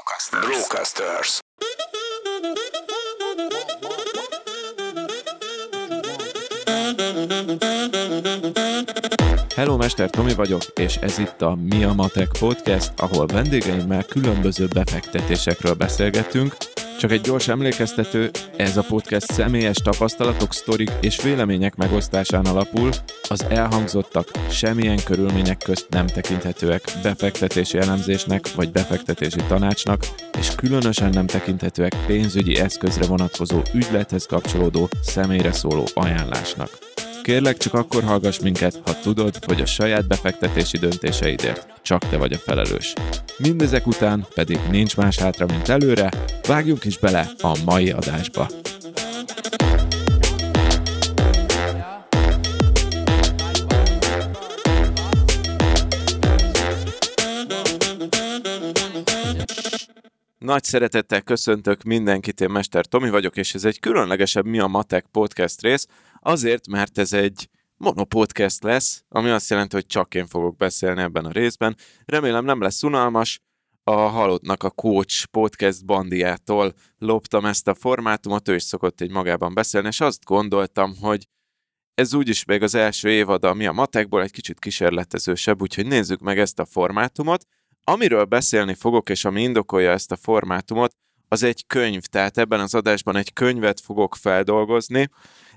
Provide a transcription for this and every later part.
Brocasters. Brocasters. Hello, Mester Tomi vagyok, és ez itt a Mi a Matek Podcast, ahol vendégeimmel különböző befektetésekről beszélgetünk, csak egy gyors emlékeztető, ez a podcast személyes tapasztalatok, sztorik és vélemények megosztásán alapul, az elhangzottak semmilyen körülmények közt nem tekinthetőek befektetési elemzésnek vagy befektetési tanácsnak, és különösen nem tekinthetőek pénzügyi eszközre vonatkozó ügylethez kapcsolódó személyre szóló ajánlásnak. Kérlek, csak akkor hallgass minket, ha tudod, hogy a saját befektetési döntéseidért csak te vagy a felelős. Mindezek után pedig nincs más hátra, mint előre, vágjunk is bele a mai adásba. Nagy szeretettel köszöntök mindenkit, én Mester Tomi vagyok, és ez egy különlegesebb Mi a Matek podcast rész, azért, mert ez egy monopodcast lesz, ami azt jelenti, hogy csak én fogok beszélni ebben a részben. Remélem nem lesz unalmas, a halottnak a Coach podcast bandiától loptam ezt a formátumot, ő is szokott egy magában beszélni, és azt gondoltam, hogy ez úgyis még az első évad, ami a matekból egy kicsit kísérletezősebb, úgyhogy nézzük meg ezt a formátumot. Amiről beszélni fogok, és ami indokolja ezt a formátumot, az egy könyv, tehát ebben az adásban egy könyvet fogok feldolgozni,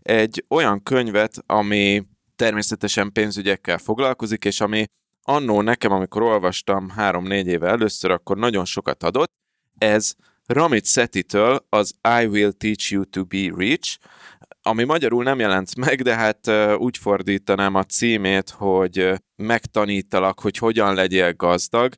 egy olyan könyvet, ami természetesen pénzügyekkel foglalkozik, és ami annó nekem, amikor olvastam három-négy éve először, akkor nagyon sokat adott. Ez Ramit Setitől az I Will Teach You to Be Rich, ami magyarul nem jelent meg, de hát úgy fordítanám a címét, hogy megtanítalak, hogy hogyan legyél gazdag,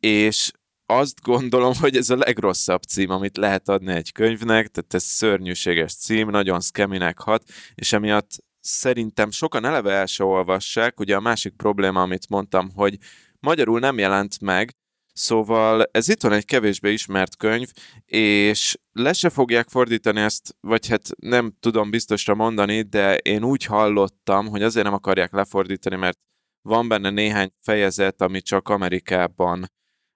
és azt gondolom, hogy ez a legrosszabb cím, amit lehet adni egy könyvnek, tehát ez szörnyűséges cím, nagyon szkeminek hat, és emiatt szerintem sokan eleve el se olvassák. Ugye a másik probléma, amit mondtam, hogy magyarul nem jelent meg, Szóval ez itt van egy kevésbé ismert könyv, és le se fogják fordítani ezt, vagy hát nem tudom biztosra mondani, de én úgy hallottam, hogy azért nem akarják lefordítani, mert van benne néhány fejezet, ami csak Amerikában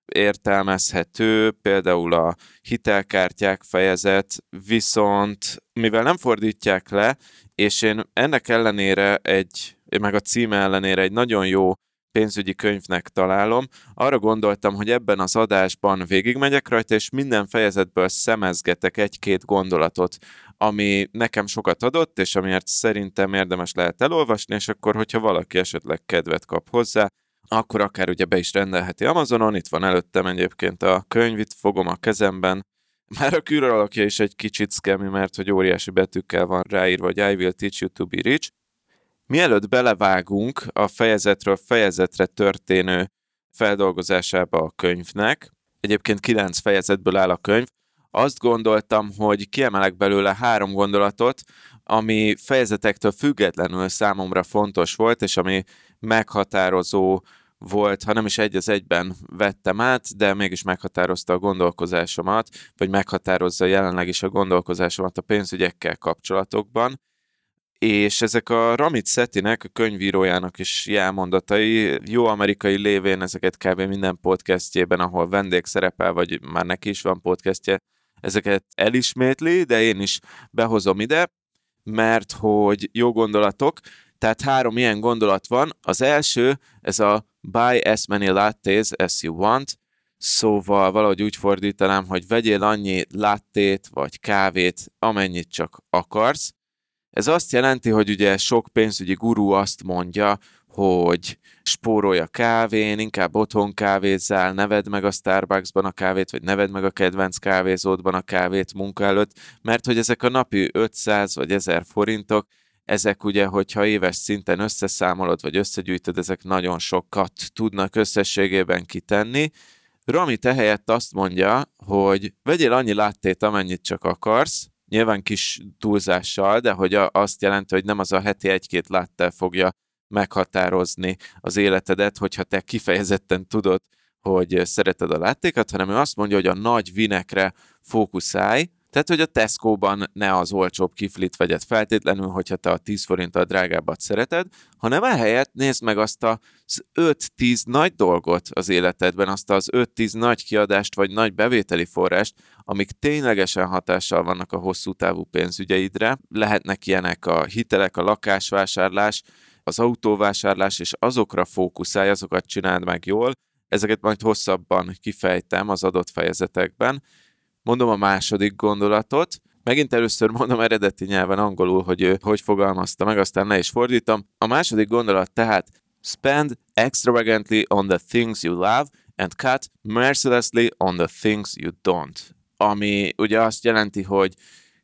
értelmezhető, például a hitelkártyák fejezet, viszont mivel nem fordítják le, és én ennek ellenére egy, meg a címe ellenére egy nagyon jó pénzügyi könyvnek találom, arra gondoltam, hogy ebben az adásban végigmegyek rajta, és minden fejezetből szemezgetek egy-két gondolatot, ami nekem sokat adott, és amiért szerintem érdemes lehet elolvasni, és akkor, hogyha valaki esetleg kedvet kap hozzá, akkor akár ugye be is rendelheti Amazonon, itt van előttem egyébként a könyv, itt fogom a kezemben, már a külön alakja is egy kicsit scammy, mert hogy óriási betűkkel van ráírva, hogy I will teach you to be rich. Mielőtt belevágunk a fejezetről fejezetre történő feldolgozásába a könyvnek, egyébként kilenc fejezetből áll a könyv, azt gondoltam, hogy kiemelek belőle három gondolatot, ami fejezetektől függetlenül számomra fontos volt, és ami meghatározó volt, ha nem is egy az egyben vettem át, de mégis meghatározta a gondolkozásomat, vagy meghatározza jelenleg is a gondolkozásomat a pénzügyekkel kapcsolatokban. És ezek a Ramit Setinek, a könyvírójának is jelmondatai, jó amerikai lévén ezeket kb. minden podcastjében, ahol vendég szerepel, vagy már neki is van podcastje, ezeket elismétli, de én is behozom ide, mert hogy jó gondolatok, tehát három ilyen gondolat van. Az első, ez a buy as many lattes as you want, szóval valahogy úgy fordítanám, hogy vegyél annyi lattét vagy kávét, amennyit csak akarsz. Ez azt jelenti, hogy ugye sok pénzügyi gurú azt mondja, hogy spórolj a kávén, inkább otthon kávézzál, neved meg a Starbucksban a kávét, vagy neved meg a kedvenc kávézódban a kávét munka előtt, mert hogy ezek a napi 500 vagy 1000 forintok, ezek ugye, hogyha éves szinten összeszámolod, vagy összegyűjtöd, ezek nagyon sokat tudnak összességében kitenni. Rami tehelyett azt mondja, hogy vegyél annyi láttét, amennyit csak akarsz, nyilván kis túlzással, de hogy azt jelenti, hogy nem az a heti egy-két láttel fogja meghatározni az életedet, hogyha te kifejezetten tudod, hogy szereted a láttékat, hanem ő azt mondja, hogy a nagy vinekre fókuszálj, Tehát, hogy a Tesco-ban ne az olcsóbb kiflit vegyed feltétlenül, hogyha te a 10 forinttal drágábbat szereted, hanem ehelyett nézd meg azt az 5-10 nagy dolgot az életedben, azt az 5-10 nagy kiadást vagy nagy bevételi forrást, amik ténylegesen hatással vannak a hosszú távú pénzügyeidre. Lehetnek ilyenek a hitelek, a lakásvásárlás, az autóvásárlás, és azokra fókuszálj, azokat csináld meg jól. Ezeket majd hosszabban kifejtem az adott fejezetekben, Mondom a második gondolatot, Megint először mondom eredeti nyelven angolul, hogy ő hogy fogalmazta meg, aztán le is fordítom. A második gondolat tehát spend extravagantly on the things you love and cut mercilessly on the things you don't. Ami ugye azt jelenti, hogy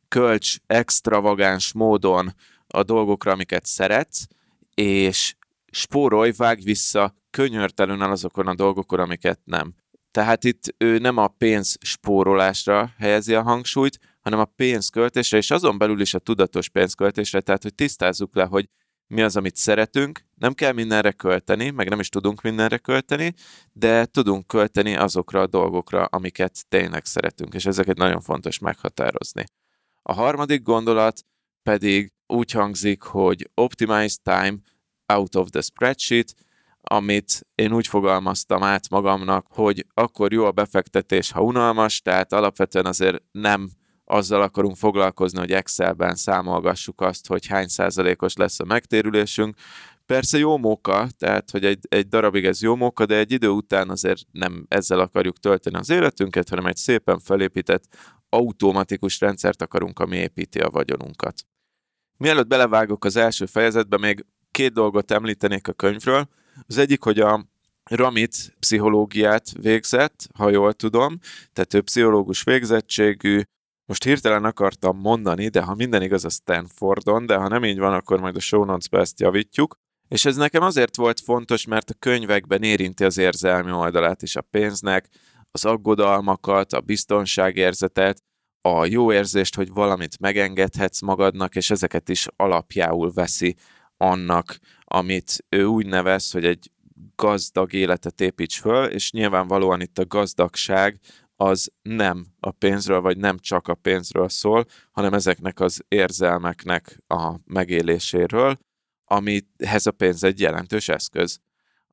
költs extravagáns módon a dolgokra, amiket szeretsz, és spórolj, vágj vissza könyörtelenül azokon a dolgokon, amiket nem. Tehát itt ő nem a pénz spórolásra helyezi a hangsúlyt, hanem a pénzköltésre, és azon belül is a tudatos pénzköltésre, tehát hogy tisztázzuk le, hogy mi az, amit szeretünk, nem kell mindenre költeni, meg nem is tudunk mindenre költeni, de tudunk költeni azokra a dolgokra, amiket tényleg szeretünk, és ezeket nagyon fontos meghatározni. A harmadik gondolat pedig úgy hangzik, hogy optimize time out of the spreadsheet, amit én úgy fogalmaztam át magamnak, hogy akkor jó a befektetés, ha unalmas, tehát alapvetően azért nem azzal akarunk foglalkozni, hogy Excelben számolgassuk azt, hogy hány százalékos lesz a megtérülésünk. Persze jó móka, tehát hogy egy, egy darabig ez jó móka, de egy idő után azért nem ezzel akarjuk tölteni az életünket, hanem egy szépen felépített automatikus rendszert akarunk, ami építi a vagyonunkat. Mielőtt belevágok az első fejezetbe, még két dolgot említenék a könyvről. Az egyik, hogy a Ramit pszichológiát végzett, ha jól tudom, tehát ő pszichológus végzettségű, most hirtelen akartam mondani, de ha minden igaz a Stanfordon, de ha nem így van, akkor majd a show notes ezt javítjuk. És ez nekem azért volt fontos, mert a könyvekben érinti az érzelmi oldalát is a pénznek, az aggodalmakat, a biztonságérzetet, a jó érzést, hogy valamit megengedhetsz magadnak, és ezeket is alapjául veszi annak, amit ő úgy nevez, hogy egy gazdag életet építs föl, és nyilvánvalóan itt a gazdagság az nem a pénzről, vagy nem csak a pénzről szól, hanem ezeknek az érzelmeknek a megéléséről, amihez a pénz egy jelentős eszköz.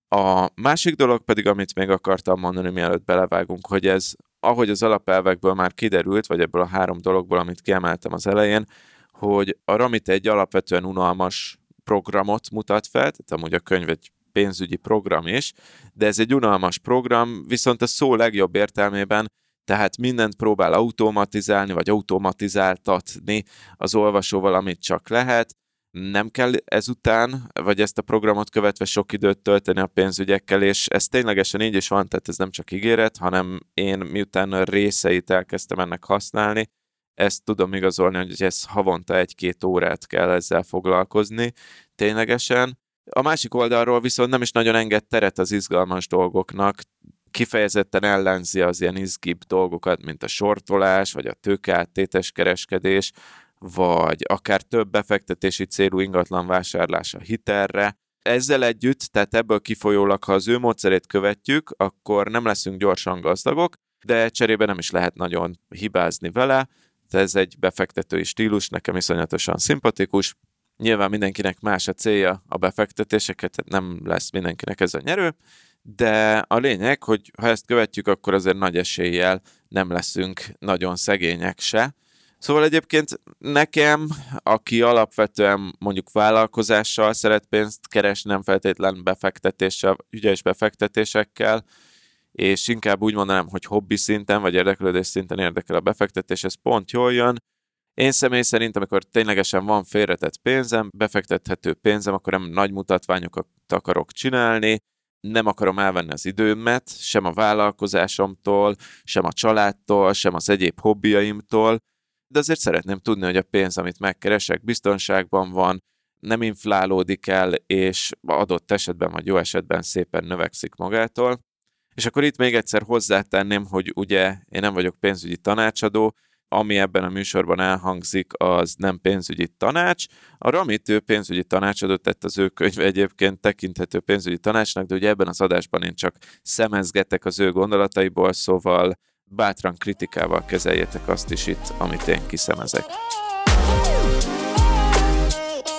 A másik dolog pedig, amit még akartam mondani, mielőtt belevágunk, hogy ez, ahogy az alapelvekből már kiderült, vagy ebből a három dologból, amit kiemeltem az elején, hogy a Ramit egy alapvetően unalmas programot mutat fel, tehát amúgy a könyv egy pénzügyi program is, de ez egy unalmas program, viszont a szó legjobb értelmében tehát mindent próbál automatizálni, vagy automatizáltatni az olvasóval, amit csak lehet. Nem kell ezután, vagy ezt a programot követve sok időt tölteni a pénzügyekkel, és ez ténylegesen így is van, tehát ez nem csak ígéret, hanem én miután a részeit elkezdtem ennek használni, ezt tudom igazolni, hogy ez havonta egy-két órát kell ezzel foglalkozni ténylegesen. A másik oldalról viszont nem is nagyon enged teret az izgalmas dolgoknak, kifejezetten ellenzi az ilyen izgibb dolgokat, mint a sortolás, vagy a tőkeáttétes kereskedés, vagy akár több befektetési célú ingatlan vásárlás a hitelre. Ezzel együtt, tehát ebből kifolyólag, ha az ő módszerét követjük, akkor nem leszünk gyorsan gazdagok, de cserébe nem is lehet nagyon hibázni vele, ez egy befektetői stílus, nekem iszonyatosan szimpatikus. Nyilván mindenkinek más a célja a befektetéseket, tehát nem lesz mindenkinek ez a nyerő, de a lényeg, hogy ha ezt követjük, akkor azért nagy eséllyel nem leszünk nagyon szegények se. Szóval egyébként nekem, aki alapvetően mondjuk vállalkozással szeret pénzt keresni, nem feltétlen befektetéssel, ügyes befektetésekkel, és inkább úgy mondanám, hogy hobbi szinten, vagy érdeklődés szinten érdekel a befektetés, ez pont jól jön. Én személy szerint, amikor ténylegesen van félretett pénzem, befektethető pénzem, akkor nem nagy mutatványokat akarok csinálni, nem akarom elvenni az időmet, sem a vállalkozásomtól, sem a családtól, sem az egyéb hobbiaimtól, de azért szeretném tudni, hogy a pénz, amit megkeresek, biztonságban van, nem inflálódik el, és adott esetben vagy jó esetben szépen növekszik magától. És akkor itt még egyszer hozzátenném, hogy ugye én nem vagyok pénzügyi tanácsadó, ami ebben a műsorban elhangzik, az nem pénzügyi tanács. A Ramit ő pénzügyi tanácsadót tett az ő könyve egyébként tekinthető pénzügyi tanácsnak, de ugye ebben az adásban én csak szemezgetek az ő gondolataiból, szóval bátran kritikával kezeljétek azt is itt, amit én kiszemezek.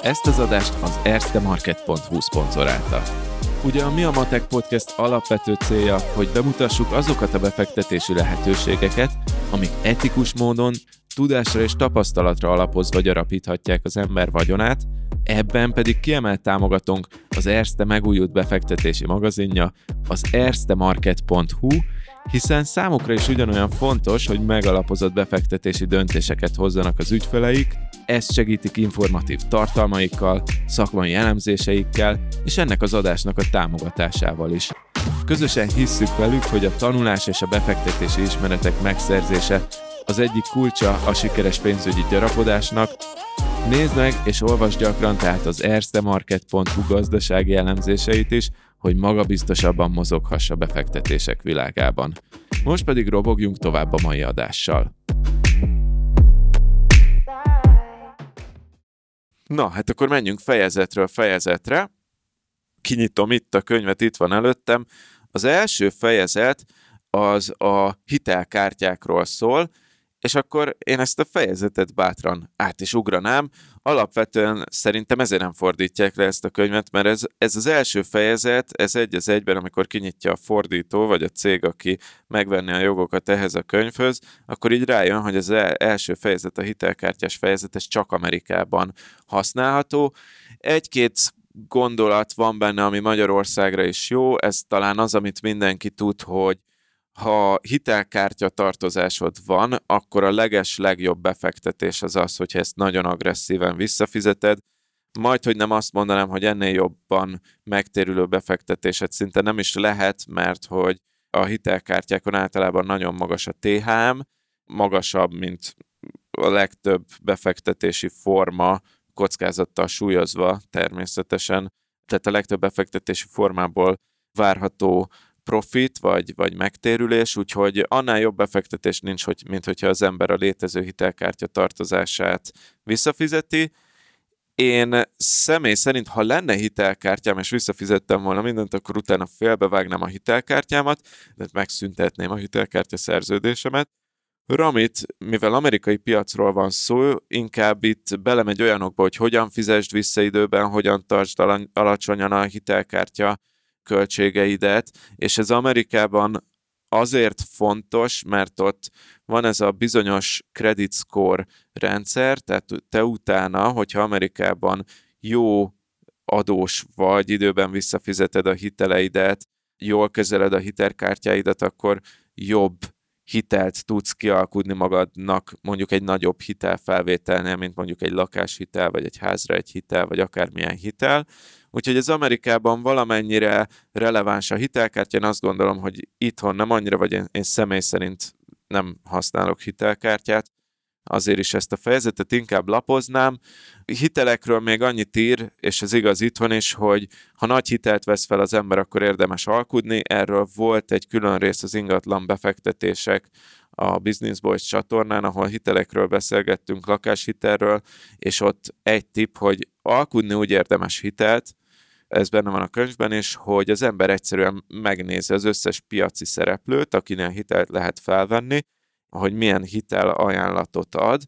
Ezt az adást az erstemarket.hu szponzorálta. Ugye a Mi a Matek Podcast alapvető célja, hogy bemutassuk azokat a befektetési lehetőségeket, amik etikus módon, tudásra és tapasztalatra alapozva gyarapíthatják az ember vagyonát, ebben pedig kiemelt támogatónk az Erste megújult befektetési magazinja, az erstemarket.hu, hiszen számukra is ugyanolyan fontos, hogy megalapozott befektetési döntéseket hozzanak az ügyfeleik, ezt segítik informatív tartalmaikkal, szakmai elemzéseikkel, és ennek az adásnak a támogatásával is. Közösen hisszük velük, hogy a tanulás és a befektetési ismeretek megszerzése az egyik kulcsa a sikeres pénzügyi gyarapodásnak. Nézd meg és olvasd gyakran tehát az erstemarket.hu gazdasági elemzéseit is, hogy magabiztosabban mozoghass a befektetések világában. Most pedig robogjunk tovább a mai adással. Na, hát akkor menjünk fejezetről fejezetre. Kinyitom itt a könyvet, itt van előttem. Az első fejezet az a hitelkártyákról szól, és akkor én ezt a fejezetet bátran át is ugranám. Alapvetően szerintem ezért nem fordítják le ezt a könyvet, mert ez, ez az első fejezet, ez egy az egyben, amikor kinyitja a fordító, vagy a cég, aki megvenni a jogokat ehhez a könyvhöz, akkor így rájön, hogy az első fejezet, a hitelkártyás fejezet, ez csak Amerikában használható. Egy-két gondolat van benne, ami Magyarországra is jó, ez talán az, amit mindenki tud, hogy ha hitelkártya tartozásod van, akkor a leges legjobb befektetés az az, hogyha ezt nagyon agresszíven visszafizeted, majd, hogy nem azt mondanám, hogy ennél jobban megtérülő befektetésed szinte nem is lehet, mert hogy a hitelkártyákon általában nagyon magas a THM, magasabb, mint a legtöbb befektetési forma, kockázattal súlyozva természetesen. Tehát a legtöbb befektetési formából várható profit, vagy, vagy megtérülés, úgyhogy annál jobb befektetés nincs, hogy, mint hogyha az ember a létező hitelkártya tartozását visszafizeti. Én személy szerint, ha lenne hitelkártyám, és visszafizettem volna mindent, akkor utána félbevágnám a hitelkártyámat, de megszüntetném a hitelkártya szerződésemet. Ramit, mivel amerikai piacról van szó, inkább itt belemegy olyanokba, hogy hogyan fizesd vissza időben, hogyan tartsd alacsonyan a hitelkártya költségeidet, és ez Amerikában azért fontos, mert ott van ez a bizonyos credit score rendszer, tehát te utána, hogyha Amerikában jó adós vagy, időben visszafizeted a hiteleidet, jól kezeled a hitelkártyáidat, akkor jobb hitelt tudsz kialkudni magadnak mondjuk egy nagyobb hitelfelvételnél, mint mondjuk egy lakáshitel, vagy egy házra egy hitel, vagy akármilyen hitel. Úgyhogy az Amerikában valamennyire releváns a hitelkártya, én azt gondolom, hogy itthon nem annyira, vagy én, én személy szerint nem használok hitelkártyát, azért is ezt a fejezetet inkább lapoznám. Hitelekről még annyit ír, és ez igaz itthon is, hogy ha nagy hitelt vesz fel az ember, akkor érdemes alkudni. Erről volt egy külön rész az ingatlan befektetések a Business Boys csatornán, ahol hitelekről beszélgettünk, lakáshitelről, és ott egy tipp, hogy alkudni úgy érdemes hitelt, ez benne van a könyvben is, hogy az ember egyszerűen megnézi az összes piaci szereplőt, akinél hitelt lehet felvenni, hogy milyen hitel ajánlatot ad,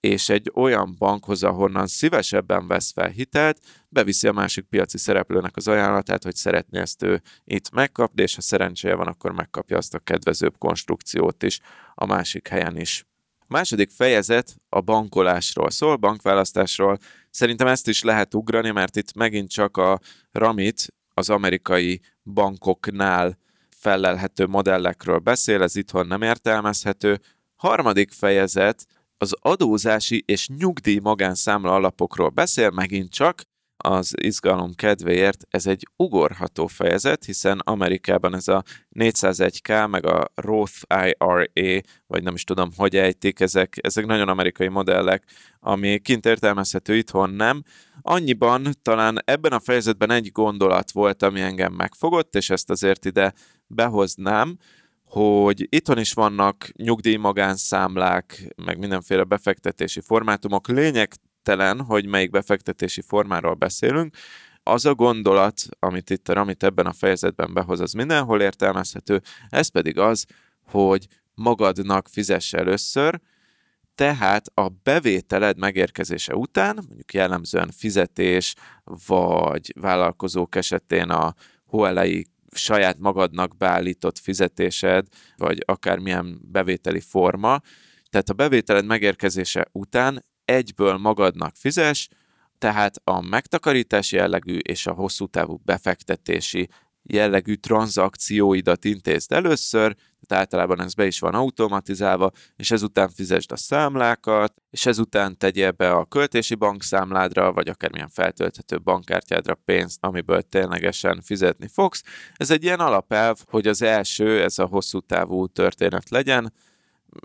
és egy olyan bankhoz, ahonnan szívesebben vesz fel hitelt, beviszi a másik piaci szereplőnek az ajánlatát, hogy szeretné ezt ő itt megkapni, és ha szerencséje van, akkor megkapja azt a kedvezőbb konstrukciót is a másik helyen is. Második fejezet a bankolásról szól, bankválasztásról. Szerintem ezt is lehet ugrani, mert itt megint csak a Ramit az amerikai bankoknál fellelhető modellekről beszél, ez itthon nem értelmezhető. Harmadik fejezet az adózási és nyugdíj magánszámla alapokról beszél, megint csak, az izgalom kedvéért ez egy ugorható fejezet, hiszen Amerikában ez a 401k, meg a Roth IRA, vagy nem is tudom, hogy ejtik, ezek, ezek nagyon amerikai modellek, ami kint értelmezhető, itthon nem. Annyiban talán ebben a fejezetben egy gondolat volt, ami engem megfogott, és ezt azért ide behoznám, hogy itthon is vannak nyugdíj magánszámlák, meg mindenféle befektetési formátumok. Lényegtelen, hogy melyik befektetési formáról beszélünk. Az a gondolat, amit itt, amit ebben a fejezetben behoz, az mindenhol értelmezhető, ez pedig az, hogy magadnak fizess először, tehát a bevételed megérkezése után, mondjuk jellemzően fizetés, vagy vállalkozók esetén a hoelei saját magadnak beállított fizetésed, vagy akármilyen bevételi forma, tehát a bevételed megérkezése után egyből magadnak fizes, tehát a megtakarítás jellegű és a hosszú távú befektetési jellegű tranzakcióidat intézd először, tehát általában ez be is van automatizálva, és ezután fizesd a számlákat, és ezután tegyél be a költési bankszámládra, vagy akármilyen feltölthető bankkártyádra pénzt, amiből ténylegesen fizetni fogsz. Ez egy ilyen alapelv, hogy az első, ez a hosszú távú történet legyen,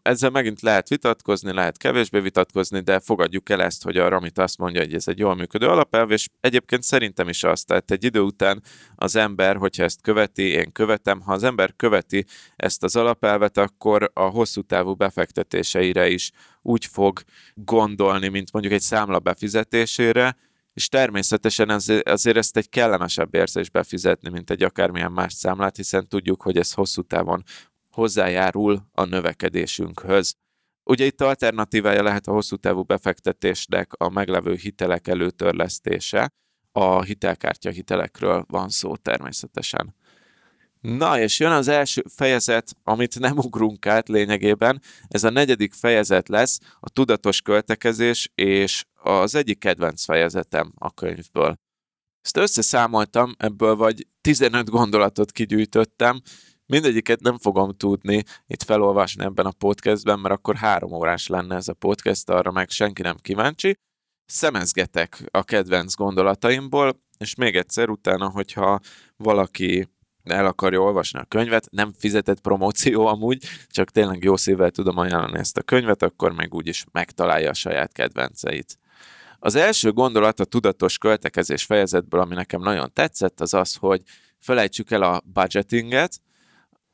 ezzel megint lehet vitatkozni, lehet kevésbé vitatkozni, de fogadjuk el ezt, hogy a Ramit azt mondja, hogy ez egy jól működő alapelv, és egyébként szerintem is azt, tehát egy idő után az ember, hogyha ezt követi, én követem, ha az ember követi ezt az alapelvet, akkor a hosszú távú befektetéseire is úgy fog gondolni, mint mondjuk egy számla befizetésére, és természetesen azért ezt egy kellemesebb érzés befizetni, mint egy akármilyen más számlát, hiszen tudjuk, hogy ez hosszú távon hozzájárul a növekedésünkhöz. Ugye itt alternatívája lehet a hosszú távú befektetésnek a meglevő hitelek előtörlesztése. A hitelkártya hitelekről van szó természetesen. Na, és jön az első fejezet, amit nem ugrunk át lényegében. Ez a negyedik fejezet lesz, a tudatos költekezés, és az egyik kedvenc fejezetem a könyvből. Ezt összeszámoltam, ebből vagy 15 gondolatot kigyűjtöttem, Mindegyiket nem fogom tudni itt felolvasni ebben a podcastben, mert akkor három órás lenne ez a podcast, arra meg senki nem kíváncsi. Szemezgetek a kedvenc gondolataimból, és még egyszer utána, hogyha valaki el akarja olvasni a könyvet, nem fizetett promóció amúgy, csak tényleg jó szívvel tudom ajánlani ezt a könyvet, akkor meg úgyis megtalálja a saját kedvenceit. Az első gondolat a tudatos költekezés fejezetből, ami nekem nagyon tetszett, az az, hogy felejtsük el a budgetinget,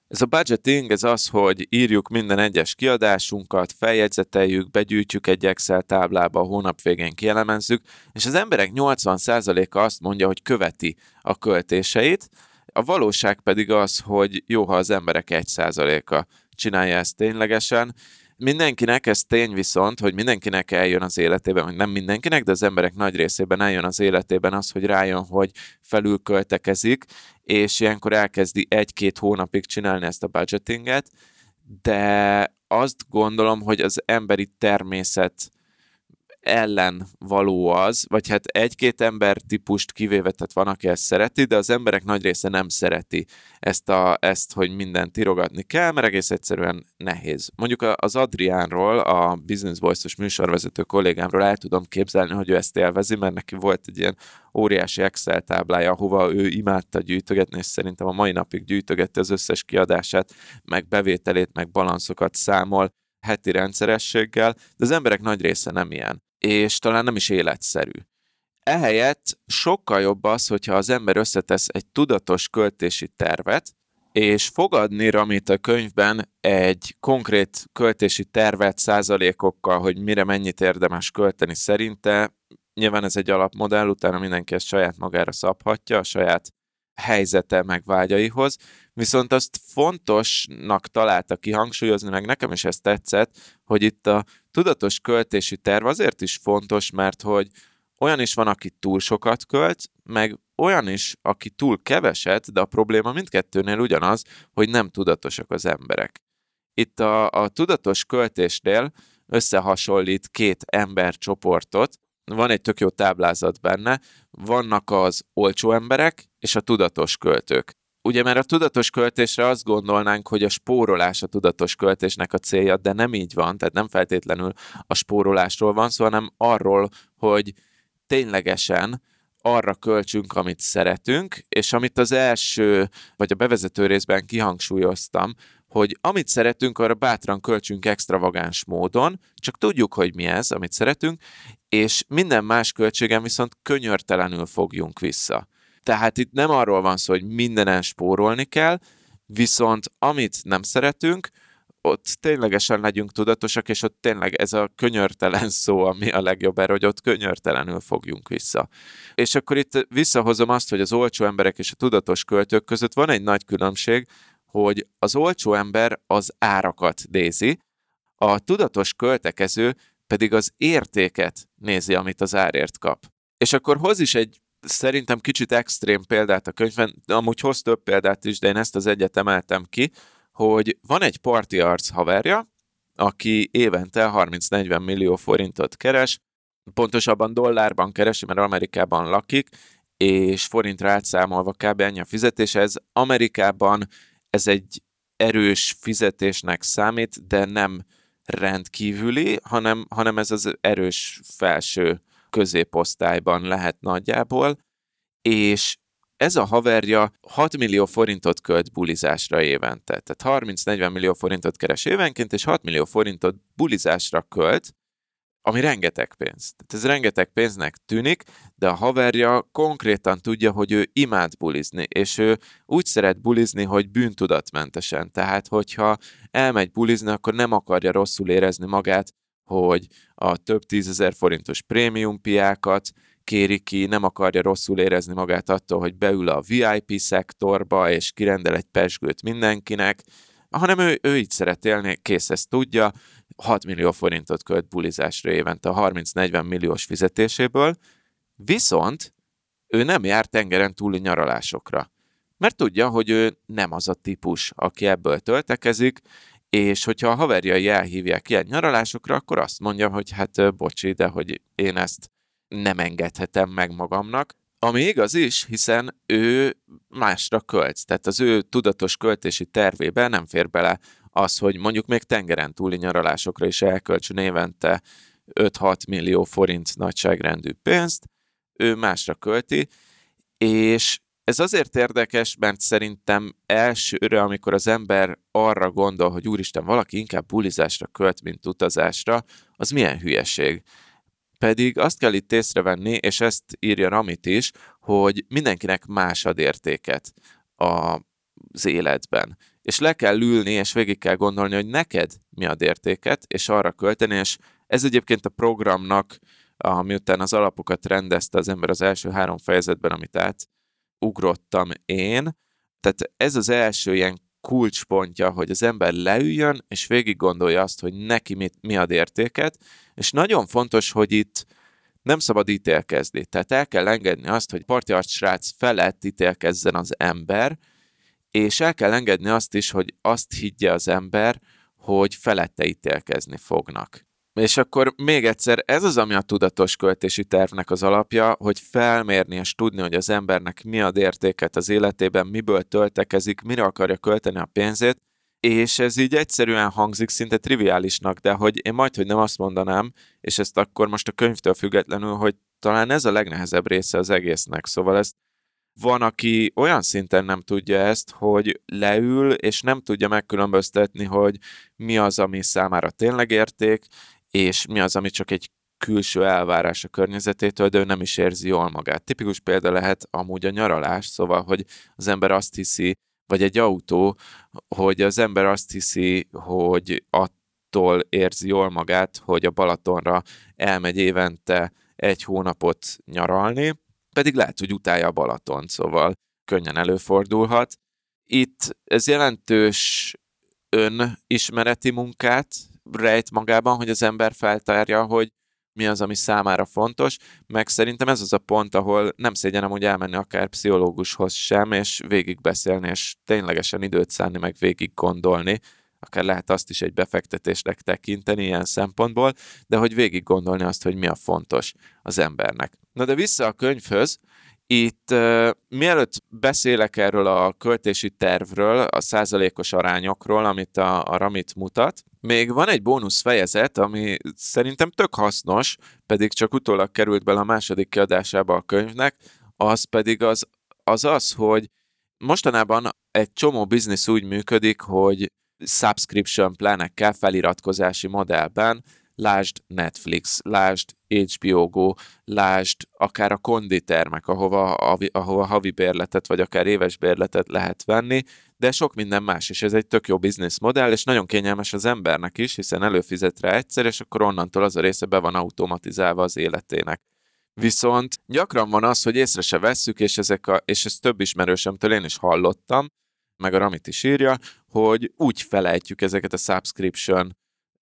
ez a budgeting, ez az, hogy írjuk minden egyes kiadásunkat, feljegyzeteljük, begyűjtjük egy Excel táblába, a hónap végén kielemezzük, és az emberek 80%-a azt mondja, hogy követi a költéseit, a valóság pedig az, hogy jó, ha az emberek 1%-a csinálja ezt ténylegesen, Mindenkinek ez tény viszont, hogy mindenkinek eljön az életében, vagy nem mindenkinek, de az emberek nagy részében eljön az életében az, hogy rájön, hogy felülköltekezik, és ilyenkor elkezdi egy-két hónapig csinálni ezt a budgetinget, de azt gondolom, hogy az emberi természet ellen való az, vagy hát egy-két ember típust kivéve, tehát van, aki ezt szereti, de az emberek nagy része nem szereti ezt, a, ezt hogy mindent tirogatni kell, mert egész egyszerűen nehéz. Mondjuk az Adriánról, a Business Voice-os műsorvezető kollégámról el tudom képzelni, hogy ő ezt élvezi, mert neki volt egy ilyen óriási Excel táblája, ahova ő imádta gyűjtögetni, és szerintem a mai napig gyűjtögette az összes kiadását, meg bevételét, meg balanszokat számol heti rendszerességgel, de az emberek nagy része nem ilyen és talán nem is életszerű. Ehelyett sokkal jobb az, hogyha az ember összetesz egy tudatos költési tervet, és fogadni Ramit a könyvben egy konkrét költési tervet százalékokkal, hogy mire mennyit érdemes költeni szerinte. Nyilván ez egy alapmodell, utána mindenki ezt saját magára szabhatja, a saját helyzete meg vágyaihoz, viszont azt fontosnak találta kihangsúlyozni, meg nekem is ez tetszett, hogy itt a tudatos költési terv azért is fontos, mert hogy olyan is van, aki túl sokat költ, meg olyan is, aki túl keveset, de a probléma mindkettőnél ugyanaz, hogy nem tudatosak az emberek. Itt a, a tudatos költésnél összehasonlít két embercsoportot, van egy tök jó táblázat benne, vannak az olcsó emberek és a tudatos költők. Ugye mert a tudatos költésre azt gondolnánk, hogy a spórolás a tudatos költésnek a célja, de nem így van, tehát nem feltétlenül a spórolásról van szó, hanem arról, hogy ténylegesen arra költsünk, amit szeretünk, és amit az első, vagy a bevezető részben kihangsúlyoztam, hogy amit szeretünk, arra bátran költsünk extravagáns módon, csak tudjuk, hogy mi ez, amit szeretünk, és minden más költségen viszont könyörtelenül fogjunk vissza. Tehát itt nem arról van szó, hogy mindenen spórolni kell, viszont amit nem szeretünk, ott ténylegesen legyünk tudatosak, és ott tényleg ez a könyörtelen szó, ami a legjobb erre, hogy ott könyörtelenül fogjunk vissza. És akkor itt visszahozom azt, hogy az olcsó emberek és a tudatos költők között van egy nagy különbség, hogy az olcsó ember az árakat nézi, a tudatos költekező pedig az értéket nézi, amit az árért kap. És akkor hoz is egy szerintem kicsit extrém példát a könyvben, amúgy hoz több példát is, de én ezt az egyet emeltem ki, hogy van egy parti arc haverja, aki évente 30-40 millió forintot keres, pontosabban dollárban keresi, mert Amerikában lakik, és forintra átszámolva kb. ennyi a fizetés. Ez Amerikában ez egy erős fizetésnek számít, de nem rendkívüli, hanem, hanem ez az erős felső középosztályban lehet nagyjából, és ez a haverja 6 millió forintot költ bulizásra évente. Tehát 30-40 millió forintot keres évenként, és 6 millió forintot bulizásra költ, ami rengeteg pénz. Tehát ez rengeteg pénznek tűnik, de a haverja konkrétan tudja, hogy ő imád bulizni, és ő úgy szeret bulizni, hogy bűntudatmentesen. Tehát, hogyha elmegy bulizni, akkor nem akarja rosszul érezni magát, hogy a több tízezer forintos prémium piákat kéri ki, nem akarja rosszul érezni magát attól, hogy beül a VIP szektorba, és kirendel egy pesgőt mindenkinek, hanem ő, ő így szeret élni, kész ezt tudja, 6 millió forintot költ bulizásra évente a 30-40 milliós fizetéséből, viszont ő nem jár tengeren túli nyaralásokra. Mert tudja, hogy ő nem az a típus, aki ebből töltekezik, és hogyha a haverjai elhívják ilyen nyaralásokra, akkor azt mondja, hogy hát bocsi, de hogy én ezt nem engedhetem meg magamnak. Ami igaz is, hiszen ő másra költ, tehát az ő tudatos költési tervébe nem fér bele az, hogy mondjuk még tengeren túli nyaralásokra is elköltsön évente 5-6 millió forint nagyságrendű pénzt, ő másra költi, és ez azért érdekes, mert szerintem elsőre, amikor az ember arra gondol, hogy úristen, valaki inkább bulizásra költ, mint utazásra, az milyen hülyeség. Pedig azt kell itt észrevenni, és ezt írja Ramit is, hogy mindenkinek más ad értéket az életben. És le kell ülni, és végig kell gondolni, hogy neked mi ad értéket, és arra költeni, és ez egyébként a programnak, miután az alapokat rendezte az ember az első három fejezetben, amit át ugrottam én. Tehát ez az első ilyen kulcspontja, hogy az ember leüljön, és végig gondolja azt, hogy neki mit, mi ad értéket, és nagyon fontos, hogy itt nem szabad ítélkezni. Tehát el kell engedni azt, hogy partiarc srác felett ítélkezzen az ember, és el kell engedni azt is, hogy azt higgye az ember, hogy felette ítélkezni fognak. És akkor még egyszer, ez az, ami a tudatos költési tervnek az alapja, hogy felmérni és tudni, hogy az embernek mi ad értéket az életében, miből töltekezik, mire akarja költeni a pénzét, és ez így egyszerűen hangzik szinte triviálisnak, de hogy én majd, hogy nem azt mondanám, és ezt akkor most a könyvtől függetlenül, hogy talán ez a legnehezebb része az egésznek. Szóval ezt van, aki olyan szinten nem tudja ezt, hogy leül, és nem tudja megkülönböztetni, hogy mi az, ami számára tényleg érték, és mi az, ami csak egy külső elvárás a környezetétől, de ő nem is érzi jól magát. Tipikus példa lehet amúgy a nyaralás, szóval, hogy az ember azt hiszi, vagy egy autó, hogy az ember azt hiszi, hogy attól érzi jól magát, hogy a Balatonra elmegy évente egy hónapot nyaralni, pedig lehet, hogy utálja a Balaton, szóval könnyen előfordulhat. Itt ez jelentős önismereti munkát rejt magában, hogy az ember feltárja, hogy mi az, ami számára fontos, meg szerintem ez az a pont, ahol nem szégyenem úgy elmenni akár pszichológushoz sem, és végigbeszélni, és ténylegesen időt szánni, meg végig gondolni, akár lehet azt is egy befektetésnek tekinteni ilyen szempontból, de hogy végig gondolni azt, hogy mi a fontos az embernek. Na de vissza a könyvhöz, itt uh, mielőtt beszélek erről a költési tervről, a százalékos arányokról, amit a, a Ramit mutat, még van egy bónusz fejezet, ami szerintem tök hasznos, pedig csak utólag került bele a második kiadásába a könyvnek, az pedig az az, az hogy mostanában egy csomó biznisz úgy működik, hogy subscription planekkel, feliratkozási modellben lásd Netflix, lásd HBO Go, lásd akár a konditermek, ahova, ahova havi bérletet, vagy akár éves bérletet lehet venni, de sok minden más, és ez egy tök jó modell, és nagyon kényelmes az embernek is, hiszen előfizet rá egyszer, és akkor onnantól az a része be van automatizálva az életének. Viszont gyakran van az, hogy észre se vesszük, és, ezek a, és ezt több ismerősömtől én is hallottam, meg a Ramit is írja, hogy úgy felejtjük ezeket a subscription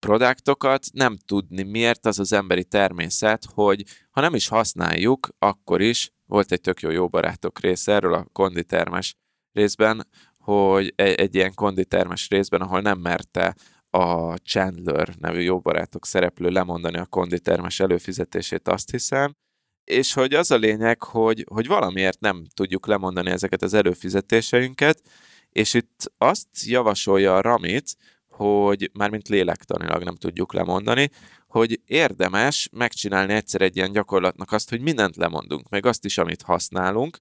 produktokat, nem tudni miért az az emberi természet, hogy ha nem is használjuk, akkor is, volt egy tök jó jó barátok rész erről a konditermes részben, hogy egy, egy ilyen konditermes részben, ahol nem merte a Chandler nevű jó barátok szereplő lemondani a konditermes előfizetését, azt hiszem, és hogy az a lényeg, hogy, hogy valamiért nem tudjuk lemondani ezeket az előfizetéseinket, és itt azt javasolja a Ramit, hogy mármint lélektanilag nem tudjuk lemondani, hogy érdemes megcsinálni egyszer egy ilyen gyakorlatnak azt, hogy mindent lemondunk, meg azt is, amit használunk,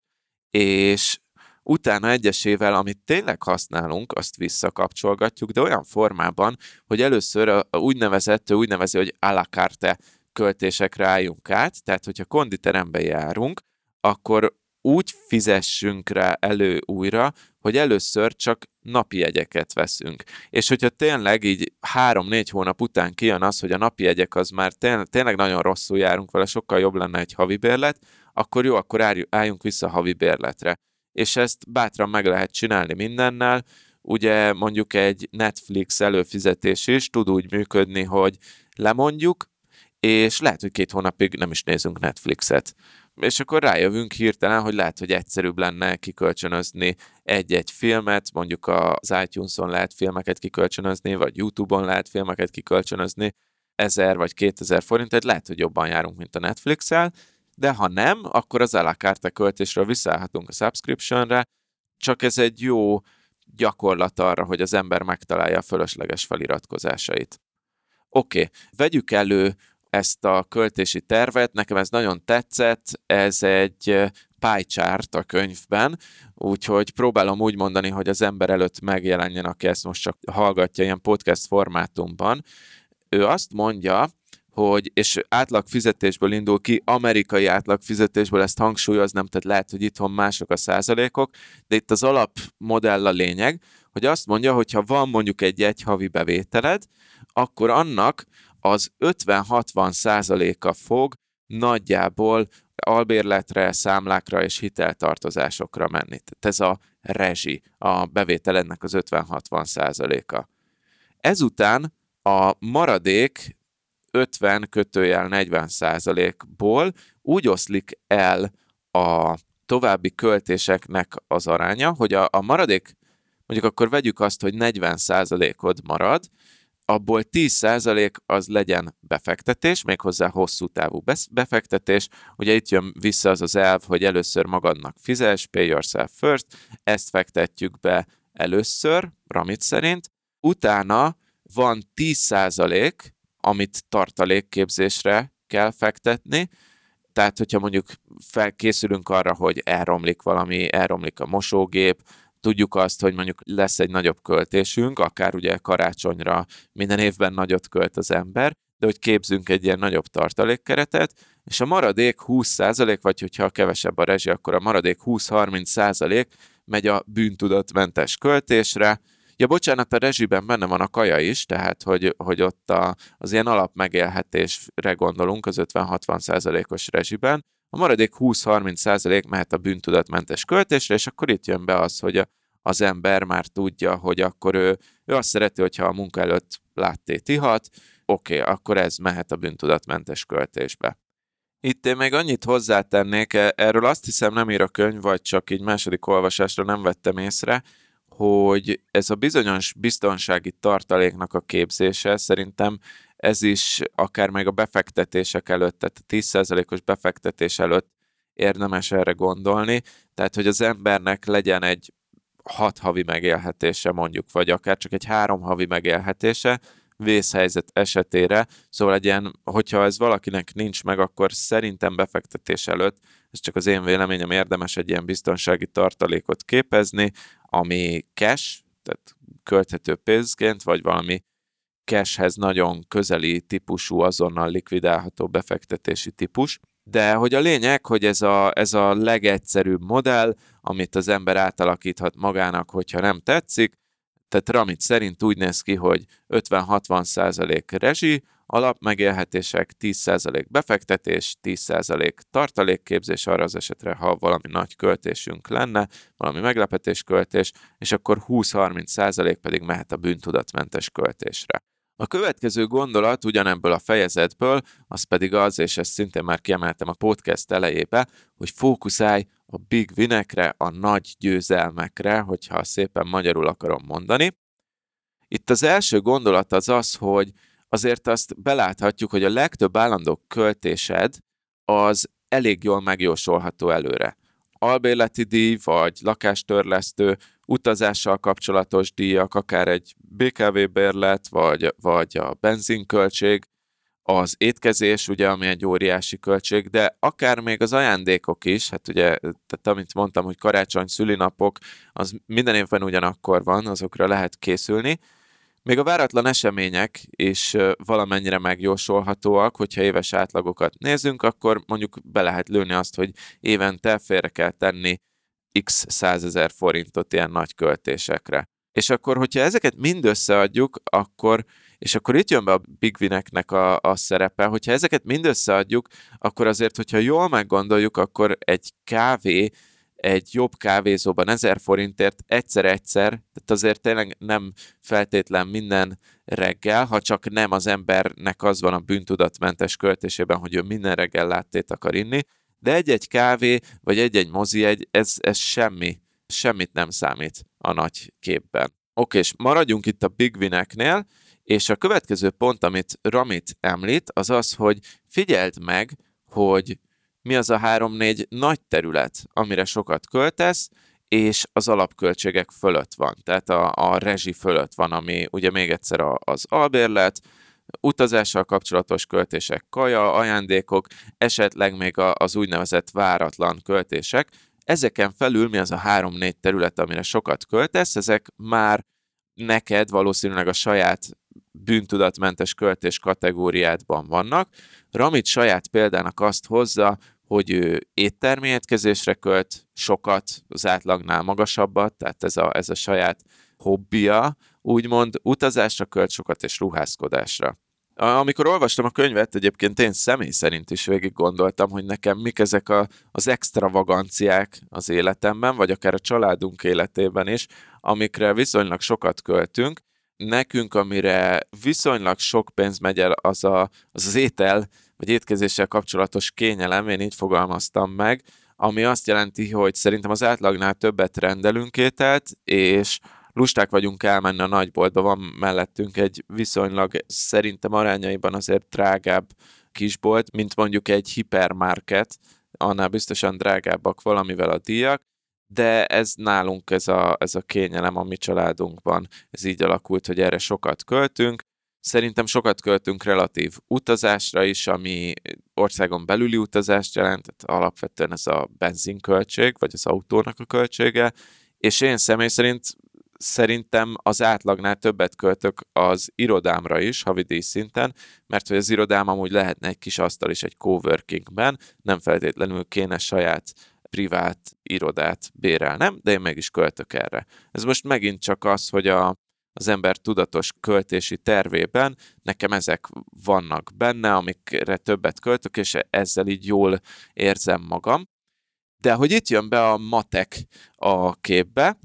és utána egyesével, amit tényleg használunk, azt visszakapcsolgatjuk, de olyan formában, hogy először a úgynevezett, úgy nevezi, hogy a la carte költésekre álljunk át, tehát hogyha konditerembe járunk, akkor úgy fizessünk rá elő újra, hogy először csak napi jegyeket veszünk. És hogyha tényleg így három-négy hónap után kijön az, hogy a napi jegyek az már tényleg nagyon rosszul járunk vele, sokkal jobb lenne egy havi bérlet, akkor jó, akkor álljunk vissza a havi bérletre. És ezt bátran meg lehet csinálni mindennel, ugye mondjuk egy Netflix előfizetés is tud úgy működni, hogy lemondjuk, és lehet, hogy két hónapig nem is nézünk Netflixet és akkor rájövünk hirtelen, hogy lehet, hogy egyszerűbb lenne kikölcsönözni egy-egy filmet, mondjuk az iTunes-on lehet filmeket kikölcsönözni, vagy YouTube-on lehet filmeket kikölcsönözni, 1000 vagy 2000 forint, tehát lehet, hogy jobban járunk, mint a Netflix-el, de ha nem, akkor az alakárte költésről visszaállhatunk a subscriptionre, csak ez egy jó gyakorlat arra, hogy az ember megtalálja a fölösleges feliratkozásait. Oké, okay, vegyük elő ezt a költési tervet, nekem ez nagyon tetszett, ez egy chart a könyvben, úgyhogy próbálom úgy mondani, hogy az ember előtt megjelenjen, aki ezt most csak hallgatja ilyen podcast formátumban. Ő azt mondja, hogy, és átlag fizetésből indul ki, amerikai átlag fizetésből ezt hangsúlyoznám, tehát lehet, hogy itthon mások a százalékok, de itt az alapmodell a lényeg, hogy azt mondja, hogy ha van mondjuk egy egyhavi bevételed, akkor annak az 50-60 százaléka fog nagyjából albérletre, számlákra és hiteltartozásokra menni. Tehát ez a rezsi, a bevételednek az 50-60 százaléka. Ezután a maradék 50 kötőjel 40 százalékból úgy oszlik el a további költéseknek az aránya, hogy a, a maradék, mondjuk akkor vegyük azt, hogy 40 százalékod marad, abból 10% az legyen befektetés, méghozzá hosszú távú befektetés. Ugye itt jön vissza az az elv, hogy először magadnak fizes, pay yourself first, ezt fektetjük be először, Ramit szerint. Utána van 10%, amit tartalékképzésre kell fektetni, tehát, hogyha mondjuk felkészülünk arra, hogy elromlik valami, elromlik a mosógép, Tudjuk azt, hogy mondjuk lesz egy nagyobb költésünk, akár ugye karácsonyra minden évben nagyot költ az ember, de hogy képzünk egy ilyen nagyobb tartalékkeretet, és a maradék 20% vagy hogyha kevesebb a rezsi, akkor a maradék 20-30% megy a bűntudatmentes költésre. Ja, bocsánat, a rezsiben benne van a kaja is, tehát hogy, hogy ott a, az ilyen alapmegélhetésre gondolunk az 50-60%-os rezsiben, a maradék 20-30% mehet a bűntudatmentes költésre, és akkor itt jön be az, hogy az ember már tudja, hogy akkor ő, ő azt szereti, hogyha a munka előtt láttét ihat, oké, okay, akkor ez mehet a bűntudatmentes költésbe. Itt én még annyit hozzátennék, e, erről azt hiszem nem ír a könyv, vagy csak így második olvasásra nem vettem észre, hogy ez a bizonyos biztonsági tartaléknak a képzése szerintem ez is akár még a befektetések előtt, tehát a 10%-os befektetés előtt érdemes erre gondolni, tehát hogy az embernek legyen egy hat havi megélhetése mondjuk, vagy akár csak egy három havi megélhetése, vészhelyzet esetére, szóval egy ilyen, hogyha ez valakinek nincs meg, akkor szerintem befektetés előtt, ez csak az én véleményem, érdemes egy ilyen biztonsági tartalékot képezni, ami cash, tehát költhető pénzként, vagy valami cashhez nagyon közeli típusú, azonnal likvidálható befektetési típus. De hogy a lényeg, hogy ez a, ez a legegyszerűbb modell, amit az ember átalakíthat magának, hogyha nem tetszik, tehát Ramit szerint úgy néz ki, hogy 50-60% rezsi, alapmegélhetések, 10% befektetés, 10% tartalékképzés arra az esetre, ha valami nagy költésünk lenne, valami meglepetés költés, és akkor 20-30% pedig mehet a bűntudatmentes költésre. A következő gondolat ugyanebből a fejezetből, az pedig az, és ezt szintén már kiemeltem a podcast elejébe, hogy fókuszálj a big vinekre, a nagy győzelmekre, hogyha szépen magyarul akarom mondani. Itt az első gondolat az az, hogy azért azt beláthatjuk, hogy a legtöbb állandó költésed az elég jól megjósolható előre. Albérleti díj, vagy lakástörlesztő, utazással kapcsolatos díjak, akár egy BKV bérlet, vagy, vagy a benzinköltség, az étkezés, ugye, ami egy óriási költség, de akár még az ajándékok is, hát ugye, tehát amit mondtam, hogy karácsony, szülinapok, az minden évben ugyanakkor van, azokra lehet készülni, még a váratlan események is valamennyire megjósolhatóak, hogyha éves átlagokat nézünk, akkor mondjuk be lehet lőni azt, hogy évente félre kell tenni x százezer forintot ilyen nagy költésekre. És akkor, hogyha ezeket mind összeadjuk, akkor, és akkor itt jön be a Big Wineknek a, a szerepe, hogyha ezeket mind összeadjuk, akkor azért, hogyha jól meggondoljuk, akkor egy kávé egy jobb kávézóban 1000 forintért egyszer-egyszer, tehát azért tényleg nem feltétlen minden reggel, ha csak nem az embernek az van a bűntudatmentes költésében, hogy ő minden reggel láttét akar inni, de egy-egy kávé, vagy egy-egy mozi egy, ez, ez semmi, semmit nem számít a nagy képben. Oké, és maradjunk itt a Big Wineknél, és a következő pont, amit Ramit említ, az az, hogy figyeld meg, hogy mi az a három-négy nagy terület, amire sokat költesz, és az alapköltségek fölött van, tehát a, a rezsi fölött van, ami ugye még egyszer a, az albérlet, utazással kapcsolatos költések, kaja, ajándékok, esetleg még az úgynevezett váratlan költések. Ezeken felül mi az a három-négy terület, amire sokat költesz, ezek már neked valószínűleg a saját bűntudatmentes költés kategóriádban vannak. Ramit saját példának azt hozza, hogy ő éttermi étkezésre költ sokat, az átlagnál magasabbat, tehát ez a, ez a saját hobbija, úgymond utazásra költ sokat és ruházkodásra. Amikor olvastam a könyvet, egyébként én személy szerint is végig gondoltam, hogy nekem mik ezek a, az extravaganciák az életemben, vagy akár a családunk életében is, amikre viszonylag sokat költünk. Nekünk, amire viszonylag sok pénz megy el, az a, az, az étel, vagy étkezéssel kapcsolatos kényelem, én így fogalmaztam meg, ami azt jelenti, hogy szerintem az átlagnál többet rendelünk ételt, és lusták vagyunk elmenni a nagyboltba, van mellettünk egy viszonylag szerintem arányaiban azért drágább kisbolt, mint mondjuk egy hipermarket, annál biztosan drágábbak valamivel a díjak, de ez nálunk ez a, ez a kényelem a mi családunkban, ez így alakult, hogy erre sokat költünk, Szerintem sokat költünk relatív utazásra is, ami országon belüli utazást jelent, tehát alapvetően ez a benzinköltség, vagy az autónak a költsége, és én személy szerint szerintem az átlagnál többet költök az irodámra is, havidíj szinten, mert hogy az irodám amúgy lehetne egy kis asztal is egy coworkingben, nem feltétlenül kéne saját privát irodát bérelnem, de én meg is költök erre. Ez most megint csak az, hogy a, az ember tudatos költési tervében nekem ezek vannak benne, amikre többet költök, és ezzel így jól érzem magam. De hogy itt jön be a matek a képbe,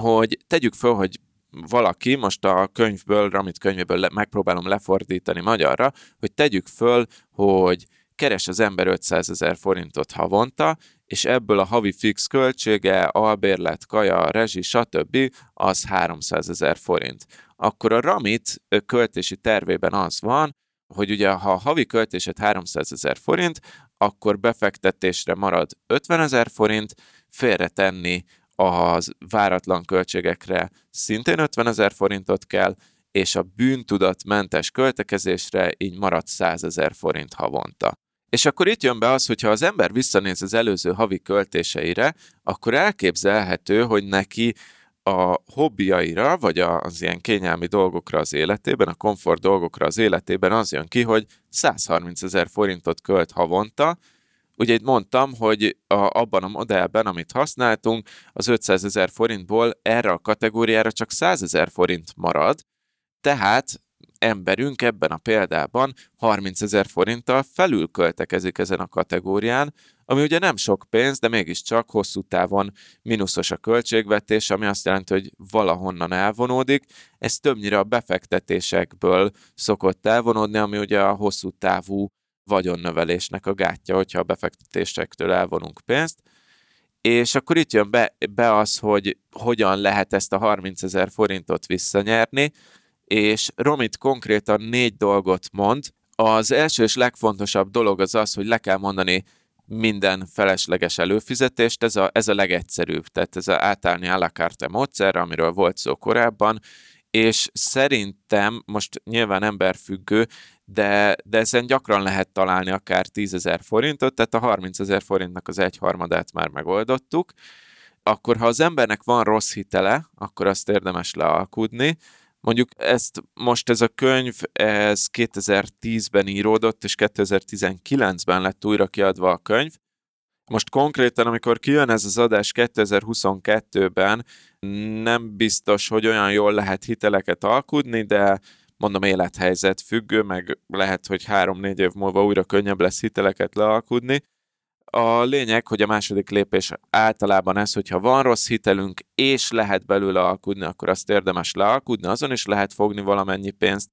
hogy tegyük föl, hogy valaki, most a könyvből, Ramit könyvéből le, megpróbálom lefordítani magyarra, hogy tegyük föl, hogy keres az ember 500 ezer forintot havonta, és ebből a havi fix költsége, albérlet, kaja, rezsi, stb. az 300 ezer forint. Akkor a Ramit költési tervében az van, hogy ugye ha a havi költésed 300 ezer forint, akkor befektetésre marad 50 ezer forint, félretenni az váratlan költségekre szintén 50 ezer forintot kell, és a bűntudatmentes költekezésre így marad 100 ezer forint havonta. És akkor itt jön be az, hogyha az ember visszanéz az előző havi költéseire, akkor elképzelhető, hogy neki a hobbiaira, vagy az ilyen kényelmi dolgokra az életében, a komfort dolgokra az életében az jön ki, hogy 130 ezer forintot költ havonta, Ugye itt mondtam, hogy a, abban a modellben, amit használtunk, az 500 ezer forintból erre a kategóriára csak 100 ezer forint marad, tehát emberünk ebben a példában 30 ezer forinttal felül költekezik ezen a kategórián, ami ugye nem sok pénz, de mégiscsak hosszú távon mínuszos a költségvetés, ami azt jelenti, hogy valahonnan elvonódik. Ez többnyire a befektetésekből szokott elvonódni, ami ugye a hosszú távú vagyonnövelésnek a gátja, hogyha a befektetésektől elvonunk pénzt. És akkor itt jön be, be az, hogy hogyan lehet ezt a 30 ezer forintot visszanyerni, és Romit konkrétan négy dolgot mond. Az első és legfontosabb dolog az az, hogy le kell mondani minden felesleges előfizetést, ez a, ez a legegyszerűbb, tehát ez a átállni a la carte módszer, amiről volt szó korábban, és szerintem, most nyilván emberfüggő, de, de ezen gyakran lehet találni akár 10 ezer forintot, tehát a 30 ezer forintnak az egyharmadát már megoldottuk, akkor ha az embernek van rossz hitele, akkor azt érdemes lealkudni, Mondjuk ezt most ez a könyv, ez 2010-ben íródott, és 2019-ben lett újra kiadva a könyv. Most konkrétan, amikor kijön ez az adás 2022-ben, nem biztos, hogy olyan jól lehet hiteleket alkudni, de mondom élethelyzet függő, meg lehet, hogy három-négy év múlva újra könnyebb lesz hiteleket lealkudni. A lényeg, hogy a második lépés általában ez, hogyha van rossz hitelünk, és lehet belőle alkudni, akkor azt érdemes lealkudni, azon is lehet fogni valamennyi pénzt,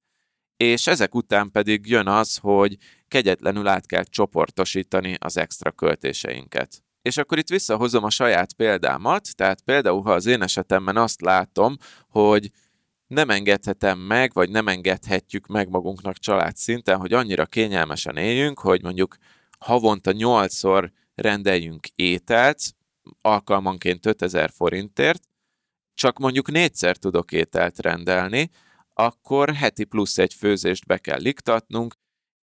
és ezek után pedig jön az, hogy kegyetlenül át kell csoportosítani az extra költéseinket. És akkor itt visszahozom a saját példámat, tehát például, ha az én esetemben azt látom, hogy nem engedhetem meg, vagy nem engedhetjük meg magunknak család szinten, hogy annyira kényelmesen éljünk, hogy mondjuk havonta nyolcszor rendeljünk ételt, alkalmanként 5000 forintért, csak mondjuk négyszer tudok ételt rendelni, akkor heti plusz egy főzést be kell liktatnunk,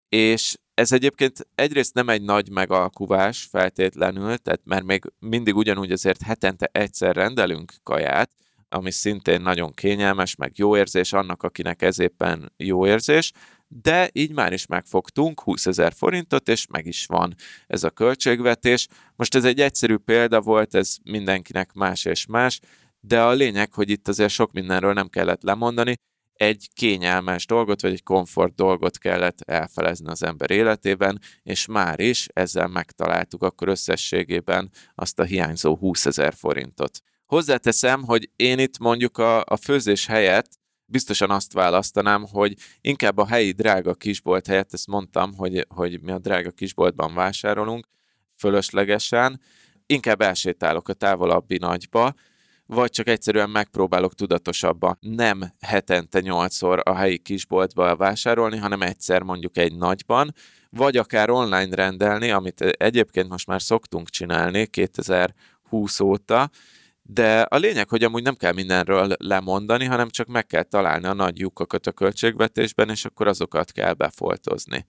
és ez egyébként egyrészt nem egy nagy megalkuvás feltétlenül, tehát mert még mindig ugyanúgy azért hetente egyszer rendelünk kaját, ami szintén nagyon kényelmes, meg jó érzés annak, akinek ez éppen jó érzés, de így már is megfogtunk 20 ezer forintot, és meg is van ez a költségvetés. Most ez egy egyszerű példa volt, ez mindenkinek más és más, de a lényeg, hogy itt azért sok mindenről nem kellett lemondani, egy kényelmes dolgot, vagy egy komfort dolgot kellett elfelezni az ember életében, és már is ezzel megtaláltuk akkor összességében azt a hiányzó 20 ezer forintot. Hozzáteszem, hogy én itt mondjuk a, a főzés helyett biztosan azt választanám, hogy inkább a helyi drága kisbolt helyett, ezt mondtam, hogy, hogy mi a drága kisboltban vásárolunk, fölöslegesen, inkább elsétálok a távolabbi nagyba, vagy csak egyszerűen megpróbálok tudatosabban nem hetente nyolcszor a helyi kisboltba vásárolni, hanem egyszer mondjuk egy nagyban, vagy akár online rendelni, amit egyébként most már szoktunk csinálni 2020 óta, de a lényeg, hogy amúgy nem kell mindenről lemondani, hanem csak meg kell találni a nagy lyukakat a költségvetésben, és akkor azokat kell befoltozni.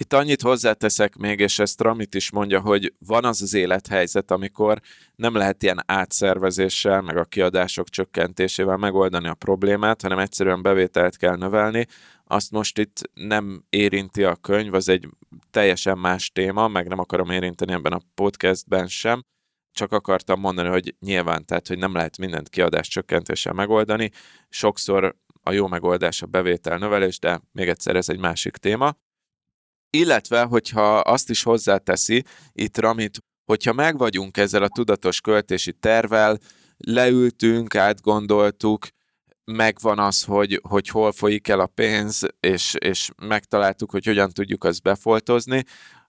Itt annyit hozzáteszek még, és ezt Ramit is mondja, hogy van az az élethelyzet, amikor nem lehet ilyen átszervezéssel, meg a kiadások csökkentésével megoldani a problémát, hanem egyszerűen bevételt kell növelni. Azt most itt nem érinti a könyv, az egy teljesen más téma, meg nem akarom érinteni ebben a podcastben sem, csak akartam mondani, hogy nyilván, tehát, hogy nem lehet mindent kiadás csökkentéssel megoldani. Sokszor a jó megoldás a bevétel növelés, de még egyszer ez egy másik téma. Illetve, hogyha azt is hozzáteszi itt Ramit, hogyha megvagyunk ezzel a tudatos költési tervel, leültünk, átgondoltuk, megvan az, hogy, hogy hol folyik el a pénz, és, és megtaláltuk, hogy hogyan tudjuk azt befoltozni,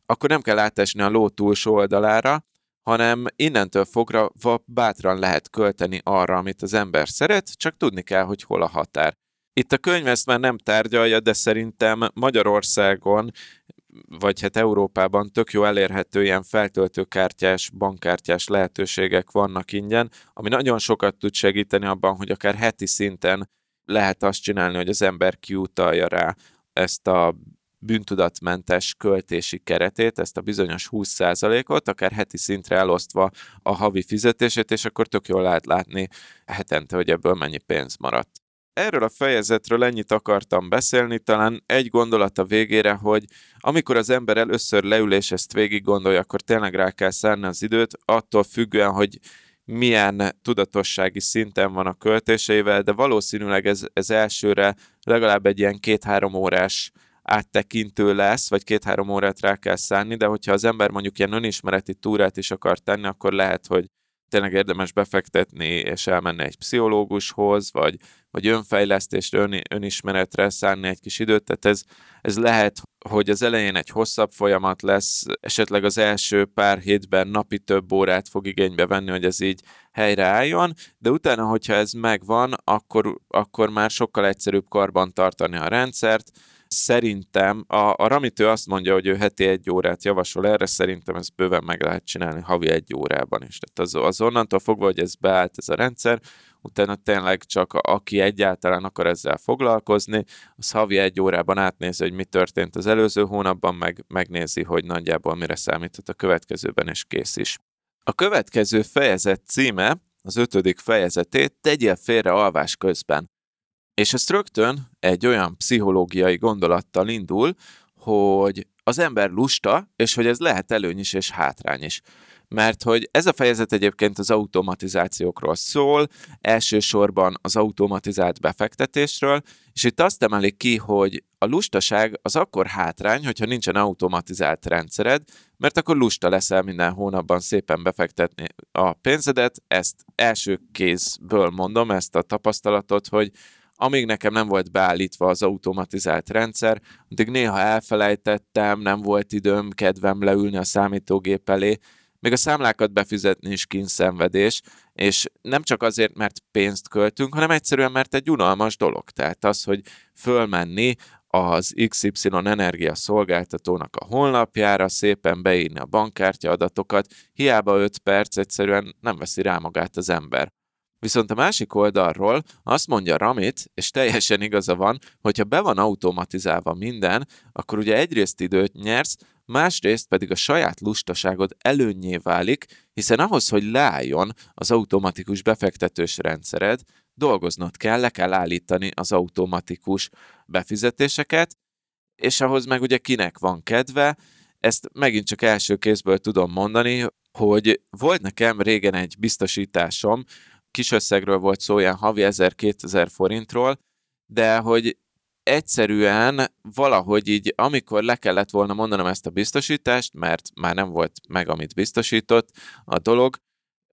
akkor nem kell átesni a ló túlsó oldalára, hanem innentől fogra bátran lehet költeni arra, amit az ember szeret, csak tudni kell, hogy hol a határ. Itt a könyv ezt már nem tárgyalja, de szerintem Magyarországon, vagy hát Európában tök jó elérhető ilyen feltöltőkártyás, bankkártyás lehetőségek vannak ingyen, ami nagyon sokat tud segíteni abban, hogy akár heti szinten lehet azt csinálni, hogy az ember kiutalja rá ezt a bűntudatmentes költési keretét, ezt a bizonyos 20%-ot, akár heti szintre elosztva a havi fizetését, és akkor tök jól lehet látni hetente, hogy ebből mennyi pénz maradt. Erről a fejezetről ennyit akartam beszélni, talán egy gondolat a végére, hogy amikor az ember először leül és ezt végig gondolja, akkor tényleg rá kell szánni az időt, attól függően, hogy milyen tudatossági szinten van a költéseivel, de valószínűleg ez, ez elsőre legalább egy ilyen két-három órás áttekintő lesz, vagy két-három órát rá kell szánni, de hogyha az ember mondjuk ilyen önismereti túrát is akar tenni, akkor lehet, hogy tényleg érdemes befektetni és elmenni egy pszichológushoz, vagy, vagy önfejlesztésre, ön, önismeretre szánni egy kis időt. Tehát ez, ez lehet, hogy az elején egy hosszabb folyamat lesz, esetleg az első pár hétben napi több órát fog igénybe venni, hogy ez így helyreálljon, de utána, hogyha ez megvan, akkor, akkor már sokkal egyszerűbb karban tartani a rendszert, Szerintem a, a Ramitő azt mondja, hogy ő heti egy órát javasol erre, szerintem ezt bőven meg lehet csinálni havi egy órában is. Tehát az, az onnantól fogva, hogy ez beállt ez a rendszer, utána tényleg csak a, aki egyáltalán akar ezzel foglalkozni, az havi egy órában átnézi, hogy mi történt az előző hónapban, meg megnézi, hogy nagyjából mire számíthat a következőben, és kész is. A következő fejezet címe, az ötödik fejezetét tegyél félre alvás közben. És ezt rögtön egy olyan pszichológiai gondolattal indul, hogy az ember lusta, és hogy ez lehet előny is és hátrány is. Mert hogy ez a fejezet egyébként az automatizációkról szól, elsősorban az automatizált befektetésről, és itt azt emelik ki, hogy a lustaság az akkor hátrány, hogyha nincsen automatizált rendszered, mert akkor lusta leszel minden hónapban szépen befektetni a pénzedet. Ezt első kézből mondom, ezt a tapasztalatot, hogy amíg nekem nem volt beállítva az automatizált rendszer, addig néha elfelejtettem, nem volt időm, kedvem leülni a számítógép elé, még a számlákat befizetni is kínszenvedés, és nem csak azért, mert pénzt költünk, hanem egyszerűen, mert egy unalmas dolog. Tehát az, hogy fölmenni az XY energia szolgáltatónak a honlapjára, szépen beírni a bankkártya adatokat, hiába 5 perc egyszerűen nem veszi rá magát az ember. Viszont a másik oldalról azt mondja Ramit, és teljesen igaza van, hogyha be van automatizálva minden, akkor ugye egyrészt időt nyersz, másrészt pedig a saját lustaságod előnyé válik, hiszen ahhoz, hogy leálljon az automatikus befektetős rendszered, dolgoznod kell, le kell állítani az automatikus befizetéseket, és ahhoz meg ugye kinek van kedve, ezt megint csak első kézből tudom mondani, hogy volt nekem régen egy biztosításom, kis összegről volt szó, ilyen havi 1000-2000 forintról, de hogy egyszerűen valahogy így, amikor le kellett volna mondanom ezt a biztosítást, mert már nem volt meg, amit biztosított a dolog,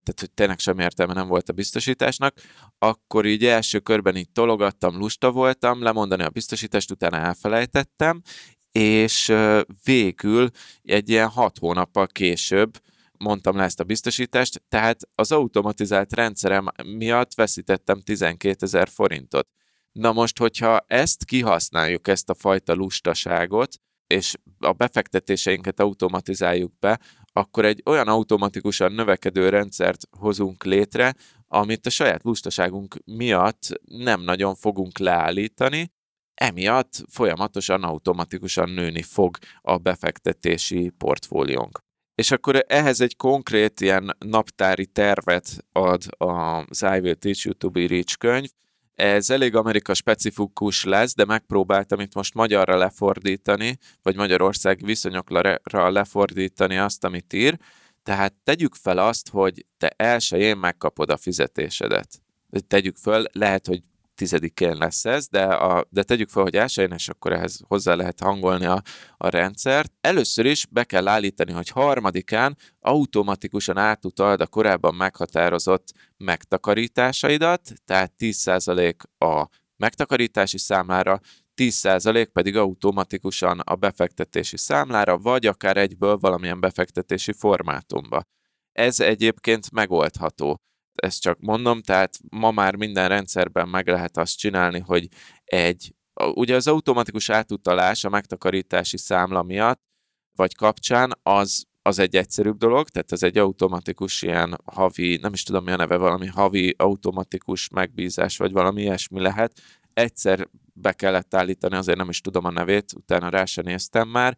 tehát hogy tényleg semmi értelme nem volt a biztosításnak, akkor így első körben így tologattam, lusta voltam, lemondani a biztosítást, utána elfelejtettem, és végül egy ilyen hat hónappal később mondtam le ezt a biztosítást, tehát az automatizált rendszerem miatt veszítettem 12 ezer forintot. Na most, hogyha ezt kihasználjuk, ezt a fajta lustaságot, és a befektetéseinket automatizáljuk be, akkor egy olyan automatikusan növekedő rendszert hozunk létre, amit a saját lustaságunk miatt nem nagyon fogunk leállítani, emiatt folyamatosan automatikusan nőni fog a befektetési portfóliónk. És akkor ehhez egy konkrét ilyen naptári tervet ad az I Will Teach You to Be Rich könyv. Ez elég Amerika specifikus lesz, de megpróbáltam itt most magyarra lefordítani, vagy Magyarország viszonyokra lefordítani azt, amit ír. Tehát tegyük fel azt, hogy te elsőjén megkapod a fizetésedet. Tegyük föl, lehet, hogy tizedikén lesz ez, de, a, de tegyük fel, hogy elsőjén, és akkor ehhez hozzá lehet hangolni a, a rendszert. Először is be kell állítani, hogy harmadikán automatikusan átutald a korábban meghatározott megtakarításaidat, tehát 10% a megtakarítási számlára, 10% pedig automatikusan a befektetési számlára, vagy akár egyből valamilyen befektetési formátumba. Ez egyébként megoldható ezt csak mondom, tehát ma már minden rendszerben meg lehet azt csinálni, hogy egy, ugye az automatikus átutalás a megtakarítási számla miatt, vagy kapcsán, az, az egy egyszerűbb dolog, tehát ez egy automatikus ilyen havi, nem is tudom mi a neve, valami havi automatikus megbízás, vagy valami ilyesmi lehet. Egyszer be kellett állítani, azért nem is tudom a nevét, utána rá sem néztem már,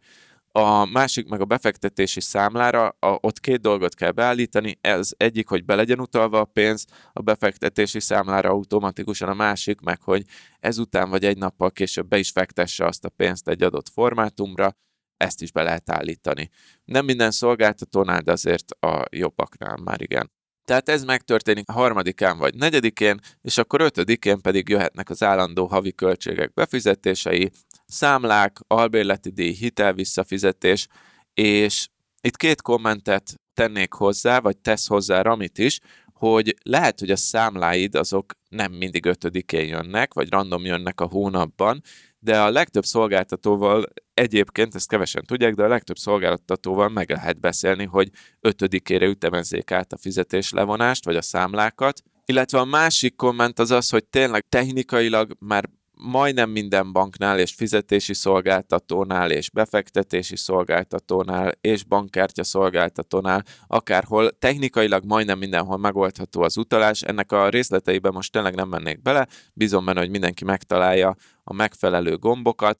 a másik meg a befektetési számlára, a, ott két dolgot kell beállítani, ez egyik, hogy be legyen utalva a pénz a befektetési számlára automatikusan, a másik meg, hogy ezután vagy egy nappal később be is fektesse azt a pénzt egy adott formátumra, ezt is be lehet állítani. Nem minden szolgáltatónál, de azért a jobbaknál már igen. Tehát ez megtörténik a harmadikán vagy negyedikén, és akkor ötödikén pedig jöhetnek az állandó havi költségek befizetései, számlák, albérleti díj, hitel visszafizetés, és itt két kommentet tennék hozzá, vagy tesz hozzá Ramit is, hogy lehet, hogy a számláid azok nem mindig ötödikén jönnek, vagy random jönnek a hónapban, de a legtöbb szolgáltatóval egyébként, ezt kevesen tudják, de a legtöbb szolgáltatóval meg lehet beszélni, hogy ötödikére ütemezzék át a fizetés levonást, vagy a számlákat, illetve a másik komment az az, hogy tényleg technikailag már majdnem minden banknál és fizetési szolgáltatónál és befektetési szolgáltatónál és bankkártya szolgáltatónál, akárhol technikailag majdnem mindenhol megoldható az utalás. Ennek a részleteiben most tényleg nem mennék bele, bízom benne, hogy mindenki megtalálja a megfelelő gombokat,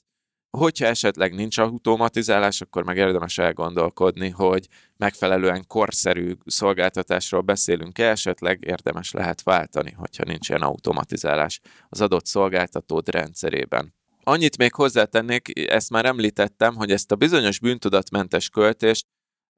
Hogyha esetleg nincs automatizálás, akkor meg érdemes elgondolkodni, hogy megfelelően korszerű szolgáltatásról beszélünk-e, esetleg érdemes lehet váltani, hogyha nincs ilyen automatizálás az adott szolgáltatód rendszerében. Annyit még hozzátennék, ezt már említettem, hogy ezt a bizonyos bűntudatmentes költést,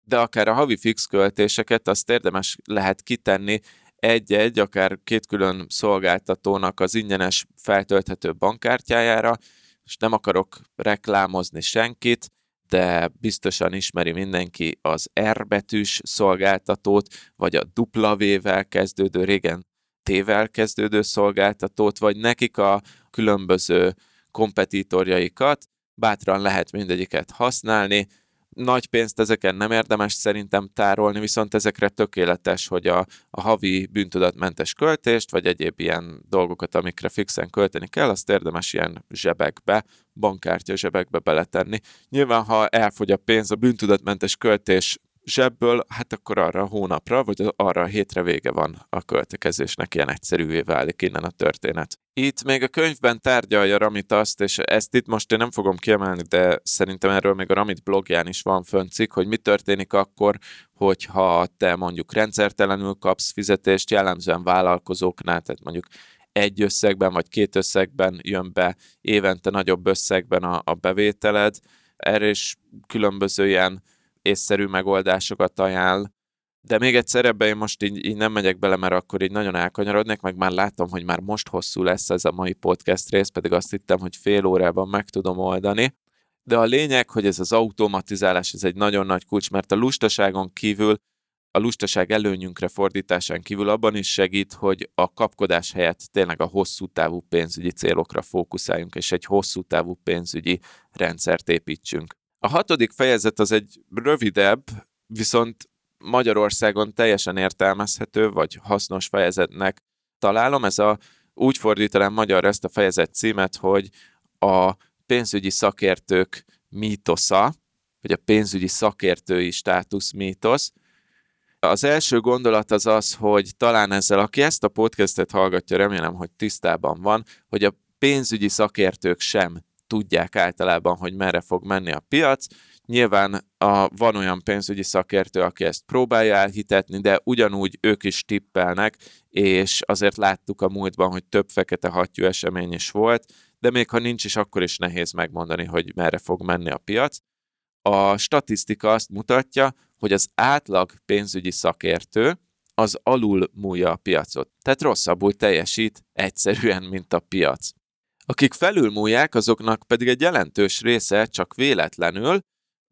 de akár a havi fix költéseket, azt érdemes lehet kitenni egy-egy, akár két külön szolgáltatónak az ingyenes feltölthető bankkártyájára, és nem akarok reklámozni senkit, de biztosan ismeri mindenki az R betűs szolgáltatót, vagy a W-vel kezdődő, régen T-vel kezdődő szolgáltatót, vagy nekik a különböző kompetitorjaikat, bátran lehet mindegyiket használni, nagy pénzt ezeken nem érdemes szerintem tárolni, viszont ezekre tökéletes, hogy a, a havi bűntudatmentes költést, vagy egyéb ilyen dolgokat, amikre fixen költeni kell, azt érdemes ilyen zsebekbe, bankkártya zsebekbe beletenni. Nyilván, ha elfogy a pénz, a bűntudatmentes költés zsebből, hát akkor arra a hónapra, vagy arra a hétre vége van a költekezésnek, ilyen egyszerűvé válik innen a történet. Itt még a könyvben tárgyalja Ramit azt, és ezt itt most én nem fogom kiemelni, de szerintem erről még a Ramit blogján is van föncik, hogy mi történik akkor, hogyha te mondjuk rendszertelenül kapsz fizetést, jellemzően vállalkozóknál, tehát mondjuk egy összegben vagy két összegben jön be évente nagyobb összegben a, a bevételed. Erre is különböző ilyen észszerű megoldásokat ajánl, de még egyszer ebbe én most így, így nem megyek bele, mert akkor így nagyon elkanyarodnék, meg már látom, hogy már most hosszú lesz ez a mai podcast rész, pedig azt hittem, hogy fél órában meg tudom oldani. De a lényeg, hogy ez az automatizálás, ez egy nagyon nagy kulcs, mert a lustaságon kívül, a lustaság előnyünkre fordításán kívül abban is segít, hogy a kapkodás helyett tényleg a hosszú távú pénzügyi célokra fókuszáljunk, és egy hosszú távú pénzügyi rendszert építsünk. A hatodik fejezet az egy rövidebb, viszont Magyarországon teljesen értelmezhető, vagy hasznos fejezetnek találom. Ez a, úgy fordítanám magyarra ezt a fejezet címet, hogy a pénzügyi szakértők mítosza, vagy a pénzügyi szakértői státusz mítosz. Az első gondolat az az, hogy talán ezzel, aki ezt a podcastet hallgatja, remélem, hogy tisztában van, hogy a pénzügyi szakértők sem tudják általában, hogy merre fog menni a piac. Nyilván a, van olyan pénzügyi szakértő, aki ezt próbálja elhitetni, de ugyanúgy ők is tippelnek, és azért láttuk a múltban, hogy több fekete hattyú esemény is volt, de még ha nincs is, akkor is nehéz megmondani, hogy merre fog menni a piac. A statisztika azt mutatja, hogy az átlag pénzügyi szakértő az alul múlja a piacot. Tehát rosszabbul teljesít egyszerűen, mint a piac. Akik felülmúlják, azoknak pedig egy jelentős része csak véletlenül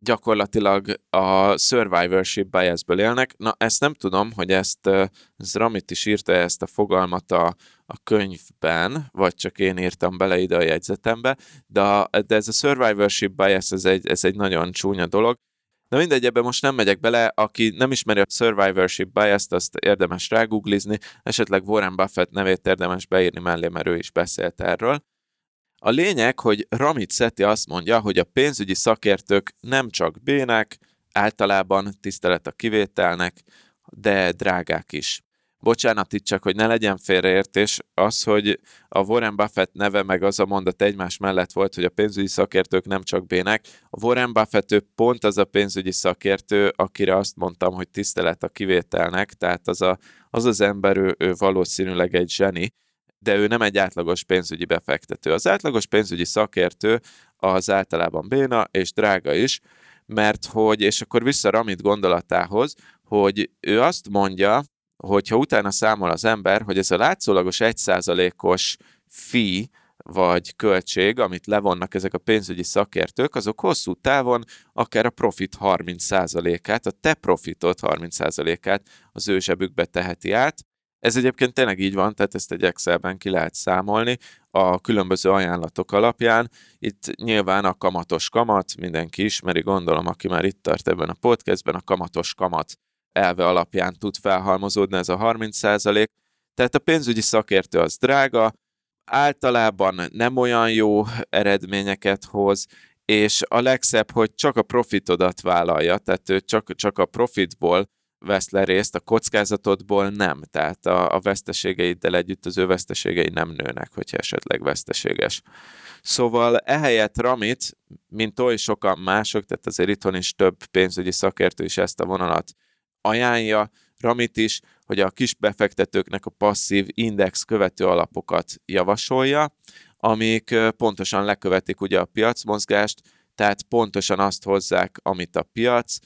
gyakorlatilag a survivorship biasből élnek. Na, ezt nem tudom, hogy ezt, ez is írta ezt a fogalmat a, a könyvben, vagy csak én írtam bele ide a jegyzetembe, de, de ez a survivorship bias, ez egy, ez egy nagyon csúnya dolog. Na mindegy, ebben most nem megyek bele, aki nem ismeri a survivorship bias-t, azt érdemes rágooglizni, esetleg Warren Buffett nevét érdemes beírni mellé, mert ő is beszélt erről. A lényeg, hogy Ramit Seti azt mondja, hogy a pénzügyi szakértők nem csak bének, általában tisztelet a kivételnek, de drágák is. Bocsánat itt csak, hogy ne legyen félreértés, az, hogy a Warren Buffett neve meg az a mondat egymás mellett volt, hogy a pénzügyi szakértők nem csak bének. A Warren Buffett ő pont az a pénzügyi szakértő, akire azt mondtam, hogy tisztelet a kivételnek, tehát az a, az, az ember, ő, ő valószínűleg egy zseni, de ő nem egy átlagos pénzügyi befektető. Az átlagos pénzügyi szakértő az általában béna és drága is, mert hogy, és akkor vissza Ramit gondolatához, hogy ő azt mondja, hogyha utána számol az ember, hogy ez a látszólagos 1%-os fee, vagy költség, amit levonnak ezek a pénzügyi szakértők, azok hosszú távon akár a profit 30%-át, a te profitot 30%-át az ő zsebükbe teheti át. Ez egyébként tényleg így van, tehát ezt egy Excelben ki lehet számolni a különböző ajánlatok alapján. Itt nyilván a kamatos kamat, mindenki ismeri, gondolom, aki már itt tart ebben a podcastben, a kamatos kamat elve alapján tud felhalmozódni ez a 30%. Tehát a pénzügyi szakértő az drága, általában nem olyan jó eredményeket hoz, és a legszebb, hogy csak a profitodat vállalja, tehát ő csak, csak a profitból vesz le részt, a kockázatodból nem. Tehát a, a veszteségeiddel együtt az ő veszteségei nem nőnek, hogyha esetleg veszteséges. Szóval ehelyett Ramit, mint oly sokan mások, tehát azért itthon is több pénzügyi szakértő is ezt a vonalat ajánlja, Ramit is, hogy a kis befektetőknek a passzív index követő alapokat javasolja, amik pontosan lekövetik ugye a piacmozgást, tehát pontosan azt hozzák, amit a piac.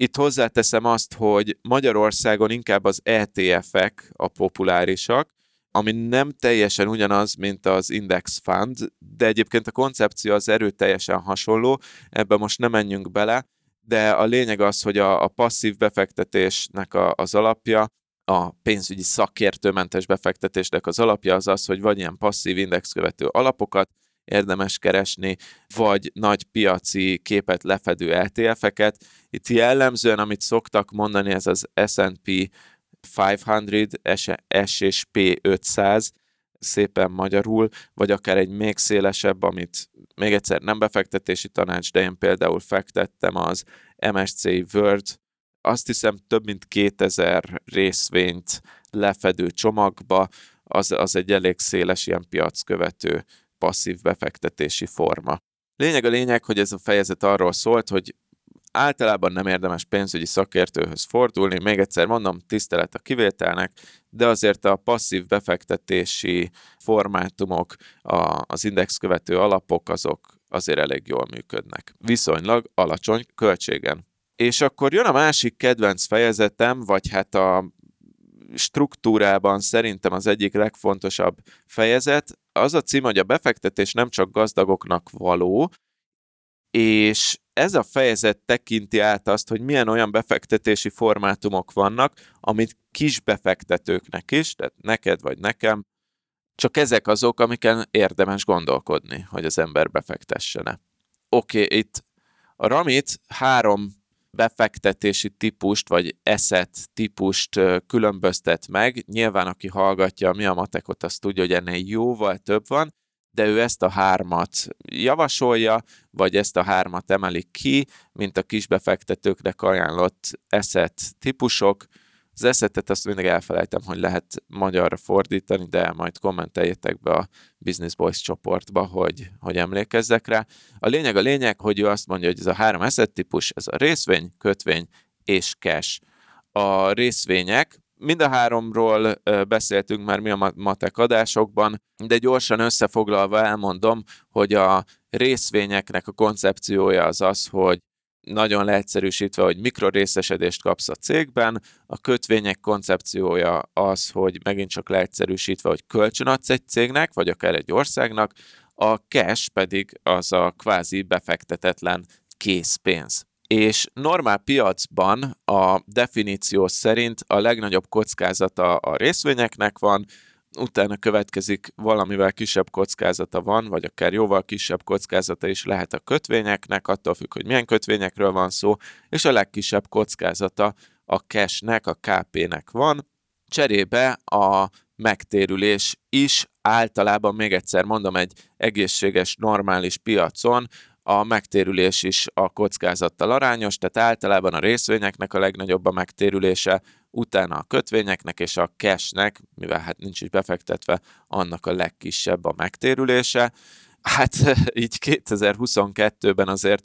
Itt hozzáteszem azt, hogy Magyarországon inkább az ETF-ek a populárisak, ami nem teljesen ugyanaz, mint az Index Fund, de egyébként a koncepció az erőteljesen hasonló, ebbe most nem menjünk bele, de a lényeg az, hogy a, a passzív befektetésnek a, az alapja, a pénzügyi szakértőmentes befektetésnek az alapja az az, hogy vagy ilyen passzív indexkövető alapokat érdemes keresni, vagy nagy piaci képet lefedő ETF-eket. Itt jellemzően, amit szoktak mondani, ez az S&P 500, S és P 500, szépen magyarul, vagy akár egy még szélesebb, amit még egyszer nem befektetési tanács, de én például fektettem az MSC World, azt hiszem több mint 2000 részvényt lefedő csomagba, az, az egy elég széles ilyen piackövető passzív befektetési forma. Lényeg a lényeg, hogy ez a fejezet arról szólt, hogy általában nem érdemes pénzügyi szakértőhöz fordulni, még egyszer mondom, tisztelet a kivételnek, de azért a passzív befektetési formátumok, a, az indexkövető alapok, azok azért elég jól működnek. Viszonylag alacsony költségen. És akkor jön a másik kedvenc fejezetem, vagy hát a struktúrában szerintem az egyik legfontosabb fejezet, az a cím, hogy a befektetés nem csak gazdagoknak való, és ez a fejezet tekinti át azt, hogy milyen olyan befektetési formátumok vannak, amit kis befektetőknek is, tehát neked vagy nekem, csak ezek azok, amiken érdemes gondolkodni, hogy az ember befektessene. Oké, okay, itt a Ramit három befektetési típust, vagy eszet típust különböztet meg. Nyilván, aki hallgatja mi a matekot, azt tudja, hogy ennél jóval több van, de ő ezt a hármat javasolja, vagy ezt a hármat emelik ki, mint a kisbefektetőknek ajánlott eszet típusok. Az eszetet azt mindig elfelejtem, hogy lehet magyarra fordítani, de majd kommenteljétek be a Business Boys csoportba, hogy, hogy emlékezzek rá. A lényeg a lényeg, hogy ő azt mondja, hogy ez a három eszet típus, ez a részvény, kötvény és cash. A részvények Mind a háromról beszéltünk már mi a matek adásokban, de gyorsan összefoglalva elmondom, hogy a részvényeknek a koncepciója az az, hogy nagyon leegyszerűsítve, hogy mikrorészesedést kapsz a cégben, a kötvények koncepciója az, hogy megint csak leegyszerűsítve, hogy kölcsönadsz egy cégnek, vagy akár egy országnak, a cash pedig az a kvázi befektetetlen készpénz. És normál piacban a definíció szerint a legnagyobb kockázata a részvényeknek van, utána következik valamivel kisebb kockázata van, vagy akár jóval kisebb kockázata is lehet a kötvényeknek, attól függ, hogy milyen kötvényekről van szó, és a legkisebb kockázata a cashnek, a KP-nek van. Cserébe a megtérülés is általában, még egyszer mondom, egy egészséges, normális piacon a megtérülés is a kockázattal arányos, tehát általában a részvényeknek a legnagyobb a megtérülése, utána a kötvényeknek és a cashnek, mivel hát nincs is befektetve, annak a legkisebb a megtérülése. Hát így 2022-ben azért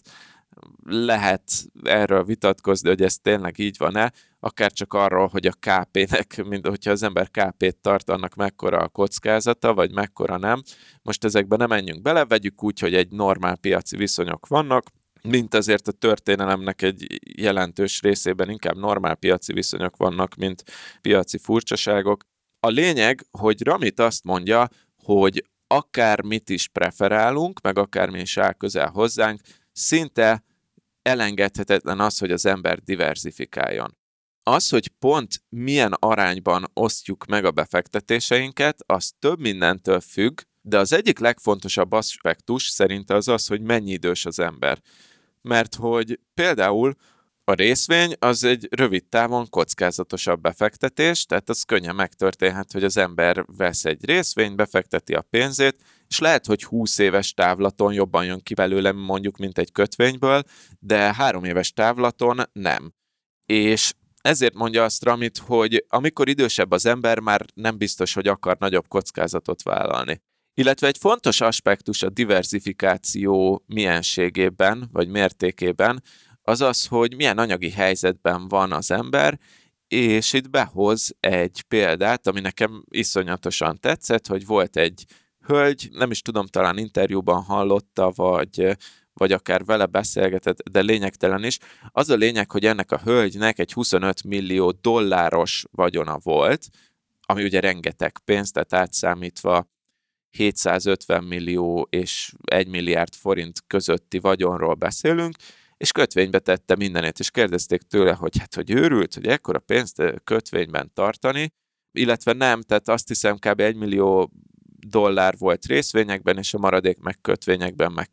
lehet erről vitatkozni, hogy ez tényleg így van-e, akár csak arról, hogy a KP-nek, mint hogyha az ember KP-t tart, annak mekkora a kockázata, vagy mekkora nem. Most ezekben nem menjünk bele, vegyük úgy, hogy egy normál piaci viszonyok vannak, mint azért a történelemnek egy jelentős részében inkább normál piaci viszonyok vannak, mint piaci furcsaságok. A lényeg, hogy Ramit azt mondja, hogy akármit is preferálunk, meg akármi is áll közel hozzánk, szinte elengedhetetlen az, hogy az ember diversifikáljon. Az, hogy pont milyen arányban osztjuk meg a befektetéseinket, az több mindentől függ, de az egyik legfontosabb aspektus szerint az az, hogy mennyi idős az ember. Mert hogy például a részvény az egy rövid távon kockázatosabb befektetés, tehát az könnyen megtörténhet, hogy az ember vesz egy részvényt, befekteti a pénzét, és lehet, hogy 20 éves távlaton jobban jön ki belőle mondjuk, mint egy kötvényből, de három éves távlaton nem. És ezért mondja azt Ramit, hogy amikor idősebb az ember, már nem biztos, hogy akar nagyobb kockázatot vállalni. Illetve egy fontos aspektus a diversifikáció mienségében, vagy mértékében, az az, hogy milyen anyagi helyzetben van az ember, és itt behoz egy példát, ami nekem iszonyatosan tetszett, hogy volt egy hölgy, nem is tudom, talán interjúban hallotta, vagy, vagy akár vele beszélgetett, de lényegtelen is. Az a lényeg, hogy ennek a hölgynek egy 25 millió dolláros vagyona volt, ami ugye rengeteg pénz, tehát átszámítva 750 millió és 1 milliárd forint közötti vagyonról beszélünk, és kötvénybe tette mindenét, és kérdezték tőle, hogy hát, hogy őrült, hogy ekkora pénzt kötvényben tartani, illetve nem, tehát azt hiszem kb. 1 millió dollár volt részvényekben, és a maradék meg kötvényekben, meg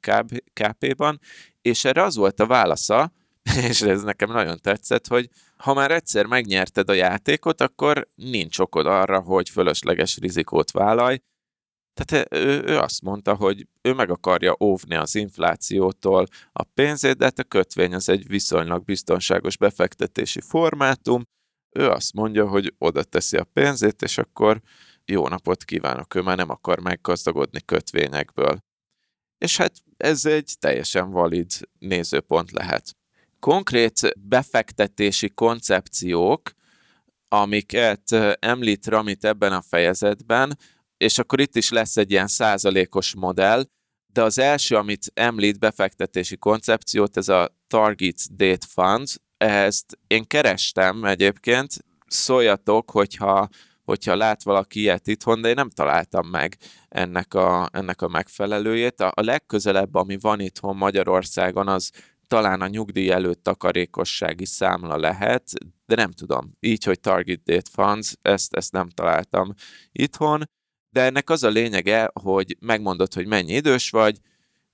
KP-ban, és erre az volt a válasza, és ez nekem nagyon tetszett, hogy ha már egyszer megnyerted a játékot, akkor nincs okod arra, hogy fölösleges rizikót vállalj, tehát ő, ő azt mondta, hogy ő meg akarja óvni az inflációtól a pénzét, de hát a kötvény az egy viszonylag biztonságos befektetési formátum. Ő azt mondja, hogy oda teszi a pénzét, és akkor jó napot kívánok, ő már nem akar meggazdagodni kötvényekből. És hát ez egy teljesen valid nézőpont lehet. Konkrét befektetési koncepciók, amiket említ Ramit ebben a fejezetben, és akkor itt is lesz egy ilyen százalékos modell, de az első, amit említ befektetési koncepciót, ez a Target Date Fund, ezt én kerestem egyébként, szóljatok, hogyha, hogyha lát valaki ilyet itthon, de én nem találtam meg ennek a, ennek a megfelelőjét. A, a legközelebb, ami van itthon Magyarországon, az talán a nyugdíj előtt takarékossági számla lehet, de nem tudom. Így, hogy Target Date Funds, ezt, ezt nem találtam itthon de ennek az a lényege, hogy megmondod, hogy mennyi idős vagy,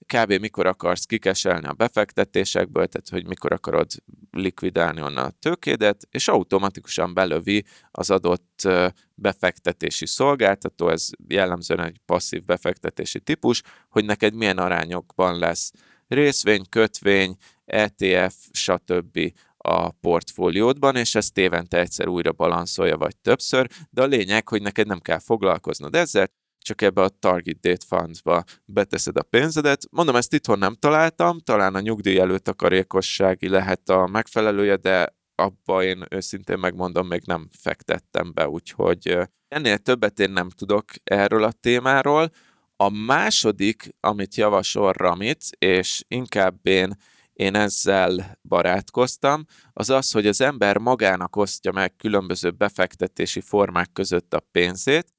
kb. mikor akarsz kikeselni a befektetésekből, tehát hogy mikor akarod likvidálni onnan a tőkédet, és automatikusan belövi az adott befektetési szolgáltató, ez jellemzően egy passzív befektetési típus, hogy neked milyen arányokban lesz részvény, kötvény, ETF, stb a portfóliódban, és ezt évente egyszer újra balanszolja, vagy többször, de a lényeg, hogy neked nem kell foglalkoznod ezzel, csak ebbe a Target Date Funds-ba beteszed a pénzedet. Mondom, ezt itthon nem találtam, talán a nyugdíj előtt takarékossági lehet a megfelelője, de abba én őszintén megmondom, még nem fektettem be, úgyhogy ennél többet én nem tudok erről a témáról. A második, amit javasol Ramit, és inkább én én ezzel barátkoztam, az az, hogy az ember magának osztja meg különböző befektetési formák között a pénzét.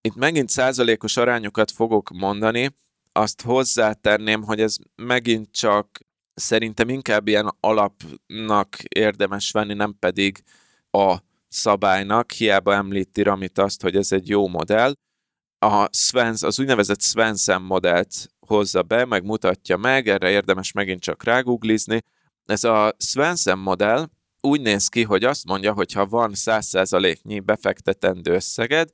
Itt megint százalékos arányokat fogok mondani, azt hozzátenném, hogy ez megint csak szerintem inkább ilyen alapnak érdemes venni, nem pedig a szabálynak, hiába említi Ramit azt, hogy ez egy jó modell. A Svens, az úgynevezett Svensen modellt hozza be, meg mutatja meg, erre érdemes megint csak ráguglizni. Ez a Svensen modell úgy néz ki, hogy azt mondja, hogy ha van 100%-nyi befektetendő összeged,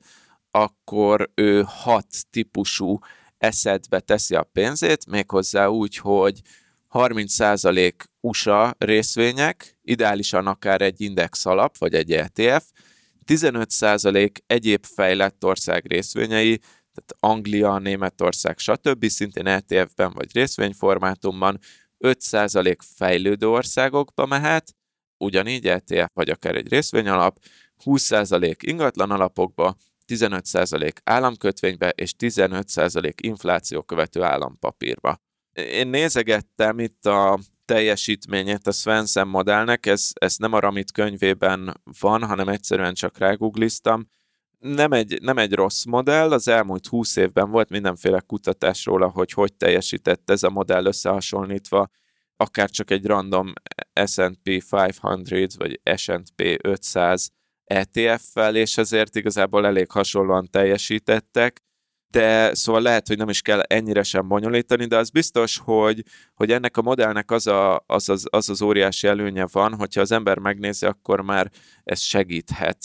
akkor ő hat típusú eszedbe teszi a pénzét, méghozzá úgy, hogy 30% USA részvények, ideálisan akár egy index alap, vagy egy ETF, 15% egyéb fejlett ország részvényei, tehát Anglia, Németország, stb. szintén ETF-ben vagy részvényformátumban 5% fejlődő országokba mehet, ugyanígy ETF vagy akár egy részvényalap, 20% ingatlan alapokba, 15% államkötvénybe és 15% infláció követő állampapírba. Én nézegettem itt a teljesítményét a Svensson modellnek, ez, ez nem a Ramit könyvében van, hanem egyszerűen csak rágoogliztam. Nem egy, nem egy rossz modell, az elmúlt 20 évben volt mindenféle kutatás róla, hogy hogy teljesített ez a modell összehasonlítva, akár csak egy random S&P 500 vagy S&P 500 ETF-fel, és ezért igazából elég hasonlóan teljesítettek. De szóval lehet, hogy nem is kell ennyire sem bonyolítani, de az biztos, hogy, hogy ennek a modellnek az, a, az, az, az az óriási előnye van, hogyha az ember megnézi, akkor már ez segíthet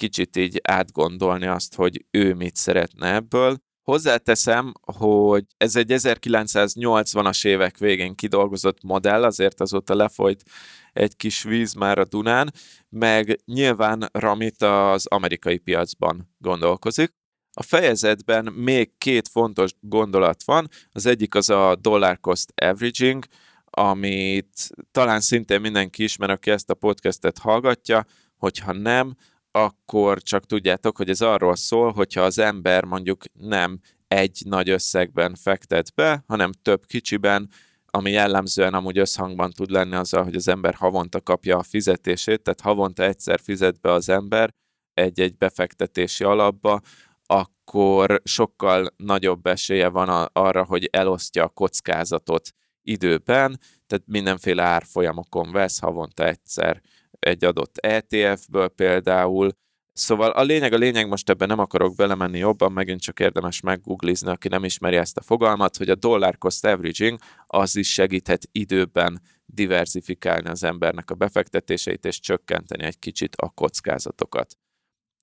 kicsit így átgondolni azt, hogy ő mit szeretne ebből. Hozzáteszem, hogy ez egy 1980-as évek végén kidolgozott modell, azért azóta lefolyt egy kis víz már a Dunán, meg nyilván Ramit az amerikai piacban gondolkozik. A fejezetben még két fontos gondolat van. Az egyik az a dollar cost averaging, amit talán szintén mindenki ismer, aki ezt a podcastet hallgatja, hogyha nem, akkor csak tudjátok, hogy ez arról szól, hogyha az ember mondjuk nem egy nagy összegben fektet be, hanem több kicsiben, ami jellemzően amúgy összhangban tud lenni azzal, hogy az ember havonta kapja a fizetését, tehát havonta egyszer fizet be az ember egy-egy befektetési alapba, akkor sokkal nagyobb esélye van arra, hogy elosztja a kockázatot időben, tehát mindenféle árfolyamokon vesz havonta egyszer egy adott ETF-ből például. Szóval a lényeg, a lényeg, most ebben nem akarok belemenni jobban, megint csak érdemes meggooglizni, aki nem ismeri ezt a fogalmat, hogy a dollar cost averaging az is segíthet időben diversifikálni az embernek a befektetéseit, és csökkenteni egy kicsit a kockázatokat.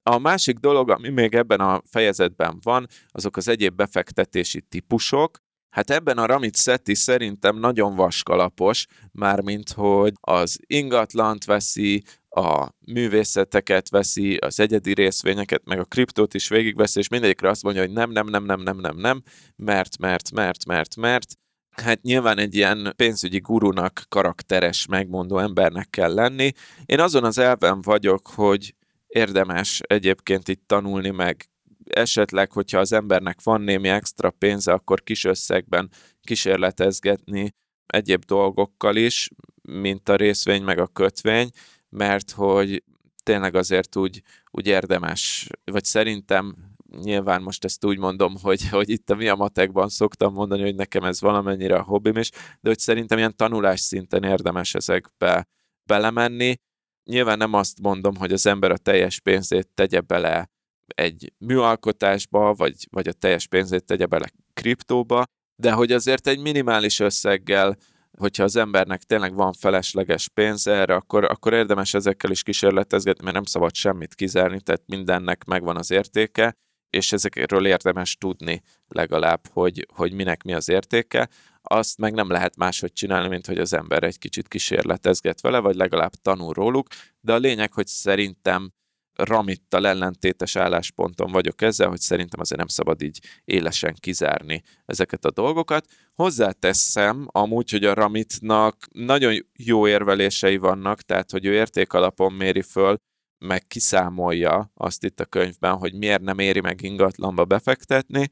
A másik dolog, ami még ebben a fejezetben van, azok az egyéb befektetési típusok. Hát ebben a Ramit Seti szerintem nagyon vaskalapos, mármint hogy az ingatlant veszi, a művészeteket veszi, az egyedi részvényeket, meg a kriptót is végigveszi, és mindegyikre azt mondja, hogy nem, nem, nem, nem, nem, nem, nem, mert, mert, mert, mert, mert. Hát nyilván egy ilyen pénzügyi gurunak, karakteres, megmondó embernek kell lenni. Én azon az elven vagyok, hogy érdemes egyébként itt tanulni meg esetleg, hogyha az embernek van némi extra pénze, akkor kis összegben kísérletezgetni egyéb dolgokkal is, mint a részvény meg a kötvény, mert hogy tényleg azért úgy, úgy érdemes, vagy szerintem nyilván most ezt úgy mondom, hogy, hogy itt a mi a matekban szoktam mondani, hogy nekem ez valamennyire a hobbim is, de hogy szerintem ilyen tanulás szinten érdemes ezekbe belemenni, nyilván nem azt mondom, hogy az ember a teljes pénzét tegye bele egy műalkotásba, vagy, vagy a teljes pénzét tegye bele kriptóba, de hogy azért egy minimális összeggel, hogyha az embernek tényleg van felesleges pénz erre, akkor, akkor érdemes ezekkel is kísérletezgetni, mert nem szabad semmit kizárni, tehát mindennek megvan az értéke, és ezekről érdemes tudni legalább, hogy, hogy minek mi az értéke. Azt meg nem lehet máshogy csinálni, mint hogy az ember egy kicsit kísérletezget vele, vagy legalább tanul róluk, de a lényeg, hogy szerintem Ramittal ellentétes állásponton vagyok ezzel, hogy szerintem azért nem szabad így élesen kizárni ezeket a dolgokat. Hozzáteszem amúgy, hogy a Ramitnak nagyon jó érvelései vannak, tehát hogy ő értékalapon méri föl, meg kiszámolja azt itt a könyvben, hogy miért nem éri meg ingatlanba befektetni.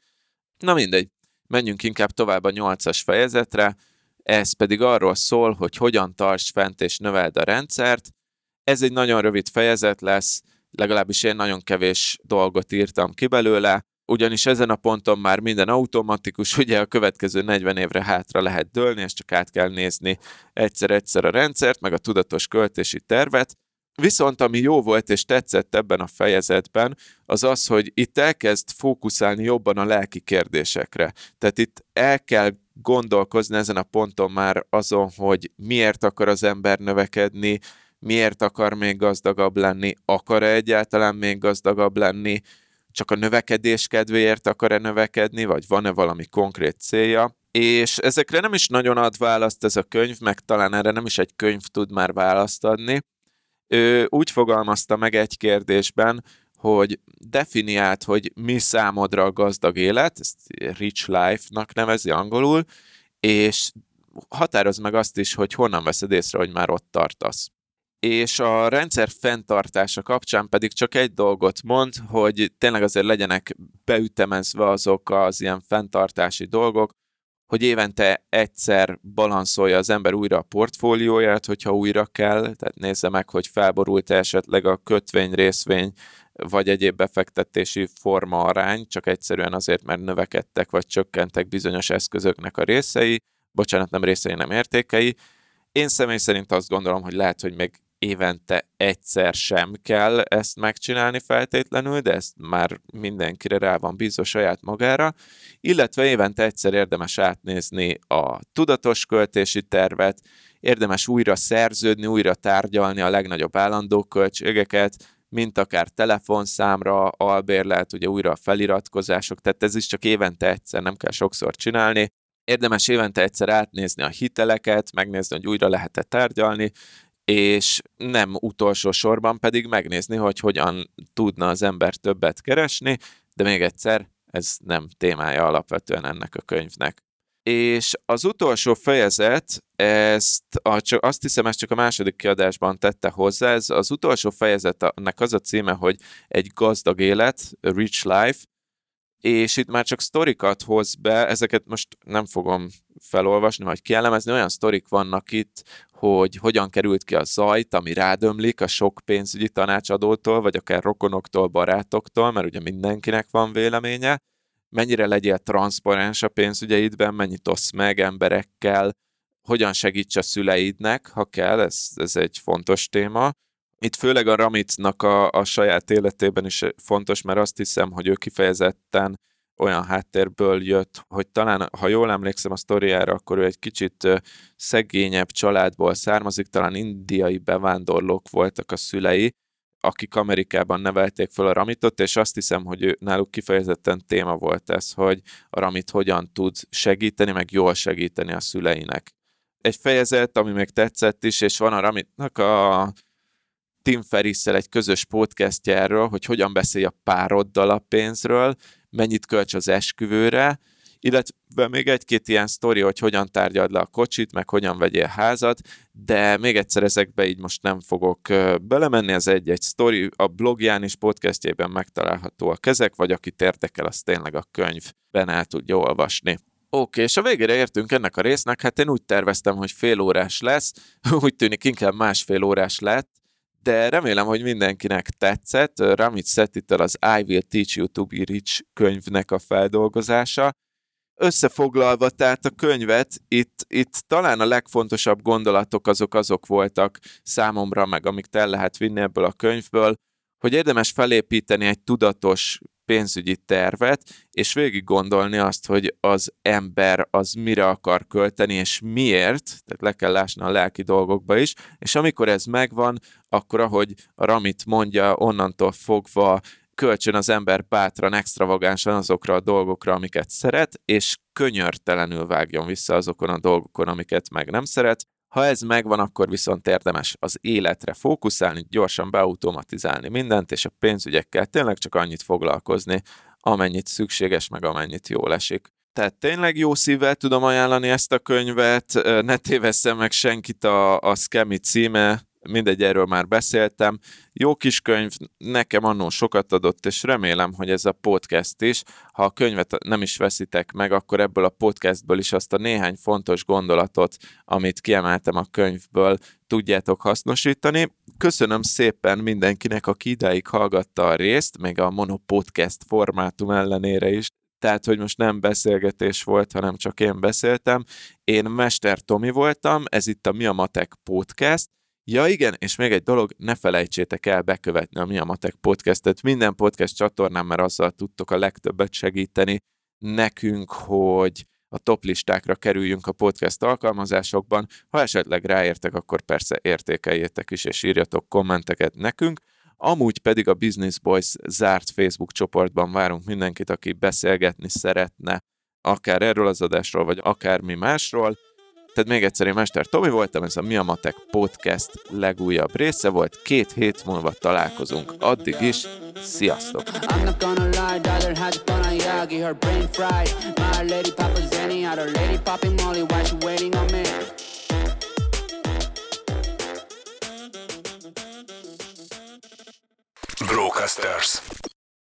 Na mindegy, Menjünk inkább tovább a nyolcas fejezetre, ez pedig arról szól, hogy hogyan tarts fent és növeld a rendszert. Ez egy nagyon rövid fejezet lesz, legalábbis én nagyon kevés dolgot írtam ki belőle, ugyanis ezen a ponton már minden automatikus, ugye a következő 40 évre hátra lehet dőlni, és csak át kell nézni egyszer-egyszer a rendszert, meg a tudatos költési tervet, Viszont ami jó volt és tetszett ebben a fejezetben, az az, hogy itt elkezd fókuszálni jobban a lelki kérdésekre. Tehát itt el kell gondolkozni ezen a ponton már azon, hogy miért akar az ember növekedni, miért akar még gazdagabb lenni, akar-e egyáltalán még gazdagabb lenni, csak a növekedés kedvéért akar-e növekedni, vagy van-e valami konkrét célja. És ezekre nem is nagyon ad választ ez a könyv, meg talán erre nem is egy könyv tud már választ adni, ő úgy fogalmazta meg egy kérdésben, hogy definiált, hogy mi számodra a gazdag élet, ezt rich life-nak nevezi angolul, és határoz meg azt is, hogy honnan veszed észre, hogy már ott tartasz. És a rendszer fenntartása kapcsán pedig csak egy dolgot mond, hogy tényleg azért legyenek beütemezve azok az ilyen fenntartási dolgok, hogy évente egyszer balanszolja az ember újra a portfólióját, hogyha újra kell, tehát nézze meg, hogy felborult esetleg a kötvény, részvény vagy egyéb befektetési forma arány, csak egyszerűen azért, mert növekedtek vagy csökkentek bizonyos eszközöknek a részei, bocsánat, nem részei, nem értékei. Én személy szerint azt gondolom, hogy lehet, hogy még évente egyszer sem kell ezt megcsinálni feltétlenül, de ezt már mindenkire rá van bízva saját magára, illetve évente egyszer érdemes átnézni a tudatos költési tervet, érdemes újra szerződni, újra tárgyalni a legnagyobb állandó költségeket, mint akár telefonszámra, albérlet, ugye újra a feliratkozások, tehát ez is csak évente egyszer, nem kell sokszor csinálni. Érdemes évente egyszer átnézni a hiteleket, megnézni, hogy újra lehet-e tárgyalni, és nem utolsó sorban pedig megnézni, hogy hogyan tudna az ember többet keresni, de még egyszer, ez nem témája alapvetően ennek a könyvnek. És az utolsó fejezet, ezt a, csak, azt hiszem, ezt csak a második kiadásban tette hozzá, ez az utolsó fejezetnek az a címe, hogy egy gazdag élet, a rich life, és itt már csak sztorikat hoz be, ezeket most nem fogom felolvasni, vagy kielemezni, olyan sztorik vannak itt, hogy hogyan került ki a zajt, ami rádömlik a sok pénzügyi tanácsadótól, vagy akár rokonoktól, barátoktól, mert ugye mindenkinek van véleménye, mennyire legyél transzparens a pénzügyeidben, mennyit osz meg emberekkel, hogyan segíts a szüleidnek, ha kell, ez, ez egy fontos téma. Itt főleg a Ramitnak a, a saját életében is fontos, mert azt hiszem, hogy ő kifejezetten olyan háttérből jött, hogy talán, ha jól emlékszem a sztoriára, akkor ő egy kicsit szegényebb családból származik, talán indiai bevándorlók voltak a szülei, akik Amerikában nevelték fel a Ramitot, és azt hiszem, hogy ő, náluk kifejezetten téma volt ez, hogy a Ramit hogyan tud segíteni, meg jól segíteni a szüleinek. Egy fejezet, ami még tetszett is, és van a Ramitnak a Tim ferriss egy közös podcastja erről, hogy hogyan beszélj a pároddal a pénzről, mennyit költs az esküvőre, illetve még egy-két ilyen sztori, hogy hogyan tárgyad le a kocsit, meg hogyan vegyél házat, de még egyszer ezekbe így most nem fogok belemenni, ez egy-egy sztori, a blogján és podcastjében megtalálhatóak ezek, vagy akit érdekel, az tényleg a könyvben el tudja olvasni. Oké, okay, és a végére értünk ennek a résznek, hát én úgy terveztem, hogy fél órás lesz, úgy tűnik inkább másfél órás lett, de remélem, hogy mindenkinek tetszett. Ramit Settitől az I Will Teach You to Be Rich könyvnek a feldolgozása. Összefoglalva tehát a könyvet, itt, itt talán a legfontosabb gondolatok azok azok voltak számomra, meg amit el lehet vinni ebből a könyvből, hogy érdemes felépíteni egy tudatos pénzügyi tervet, és végig gondolni azt, hogy az ember az mire akar költeni, és miért, tehát le kell lásni a lelki dolgokba is, és amikor ez megvan, akkor ahogy a Ramit mondja, onnantól fogva költsön az ember bátran, extravagánsan azokra a dolgokra, amiket szeret, és könyörtelenül vágjon vissza azokon a dolgokon, amiket meg nem szeret. Ha ez megvan, akkor viszont érdemes az életre fókuszálni, gyorsan beautomatizálni mindent, és a pénzügyekkel tényleg csak annyit foglalkozni, amennyit szükséges, meg amennyit jól esik. Tehát tényleg jó szívvel tudom ajánlani ezt a könyvet, ne tévesszem meg senkit a, a Scammy címe, mindegy, erről már beszéltem. Jó kis könyv, nekem annól sokat adott, és remélem, hogy ez a podcast is, ha a könyvet nem is veszitek meg, akkor ebből a podcastből is azt a néhány fontos gondolatot, amit kiemeltem a könyvből, tudjátok hasznosítani. Köszönöm szépen mindenkinek, aki idáig hallgatta a részt, még a monopodcast formátum ellenére is tehát hogy most nem beszélgetés volt, hanem csak én beszéltem. Én Mester Tomi voltam, ez itt a Mi a Matek Podcast, Ja igen, és még egy dolog, ne felejtsétek el bekövetni a Mi a Matek podcastet. Minden podcast csatornán, mert azzal tudtok a legtöbbet segíteni nekünk, hogy a top listákra kerüljünk a podcast alkalmazásokban. Ha esetleg ráértek, akkor persze értékeljétek is, és írjatok kommenteket nekünk. Amúgy pedig a Business Boys zárt Facebook csoportban várunk mindenkit, aki beszélgetni szeretne, akár erről az adásról, vagy akármi másról. Tehát még egyszer én Mester Tomi voltam, ez a Mi a Matek podcast legújabb része volt. Két hét múlva találkozunk. Addig is, sziasztok! Brocasters.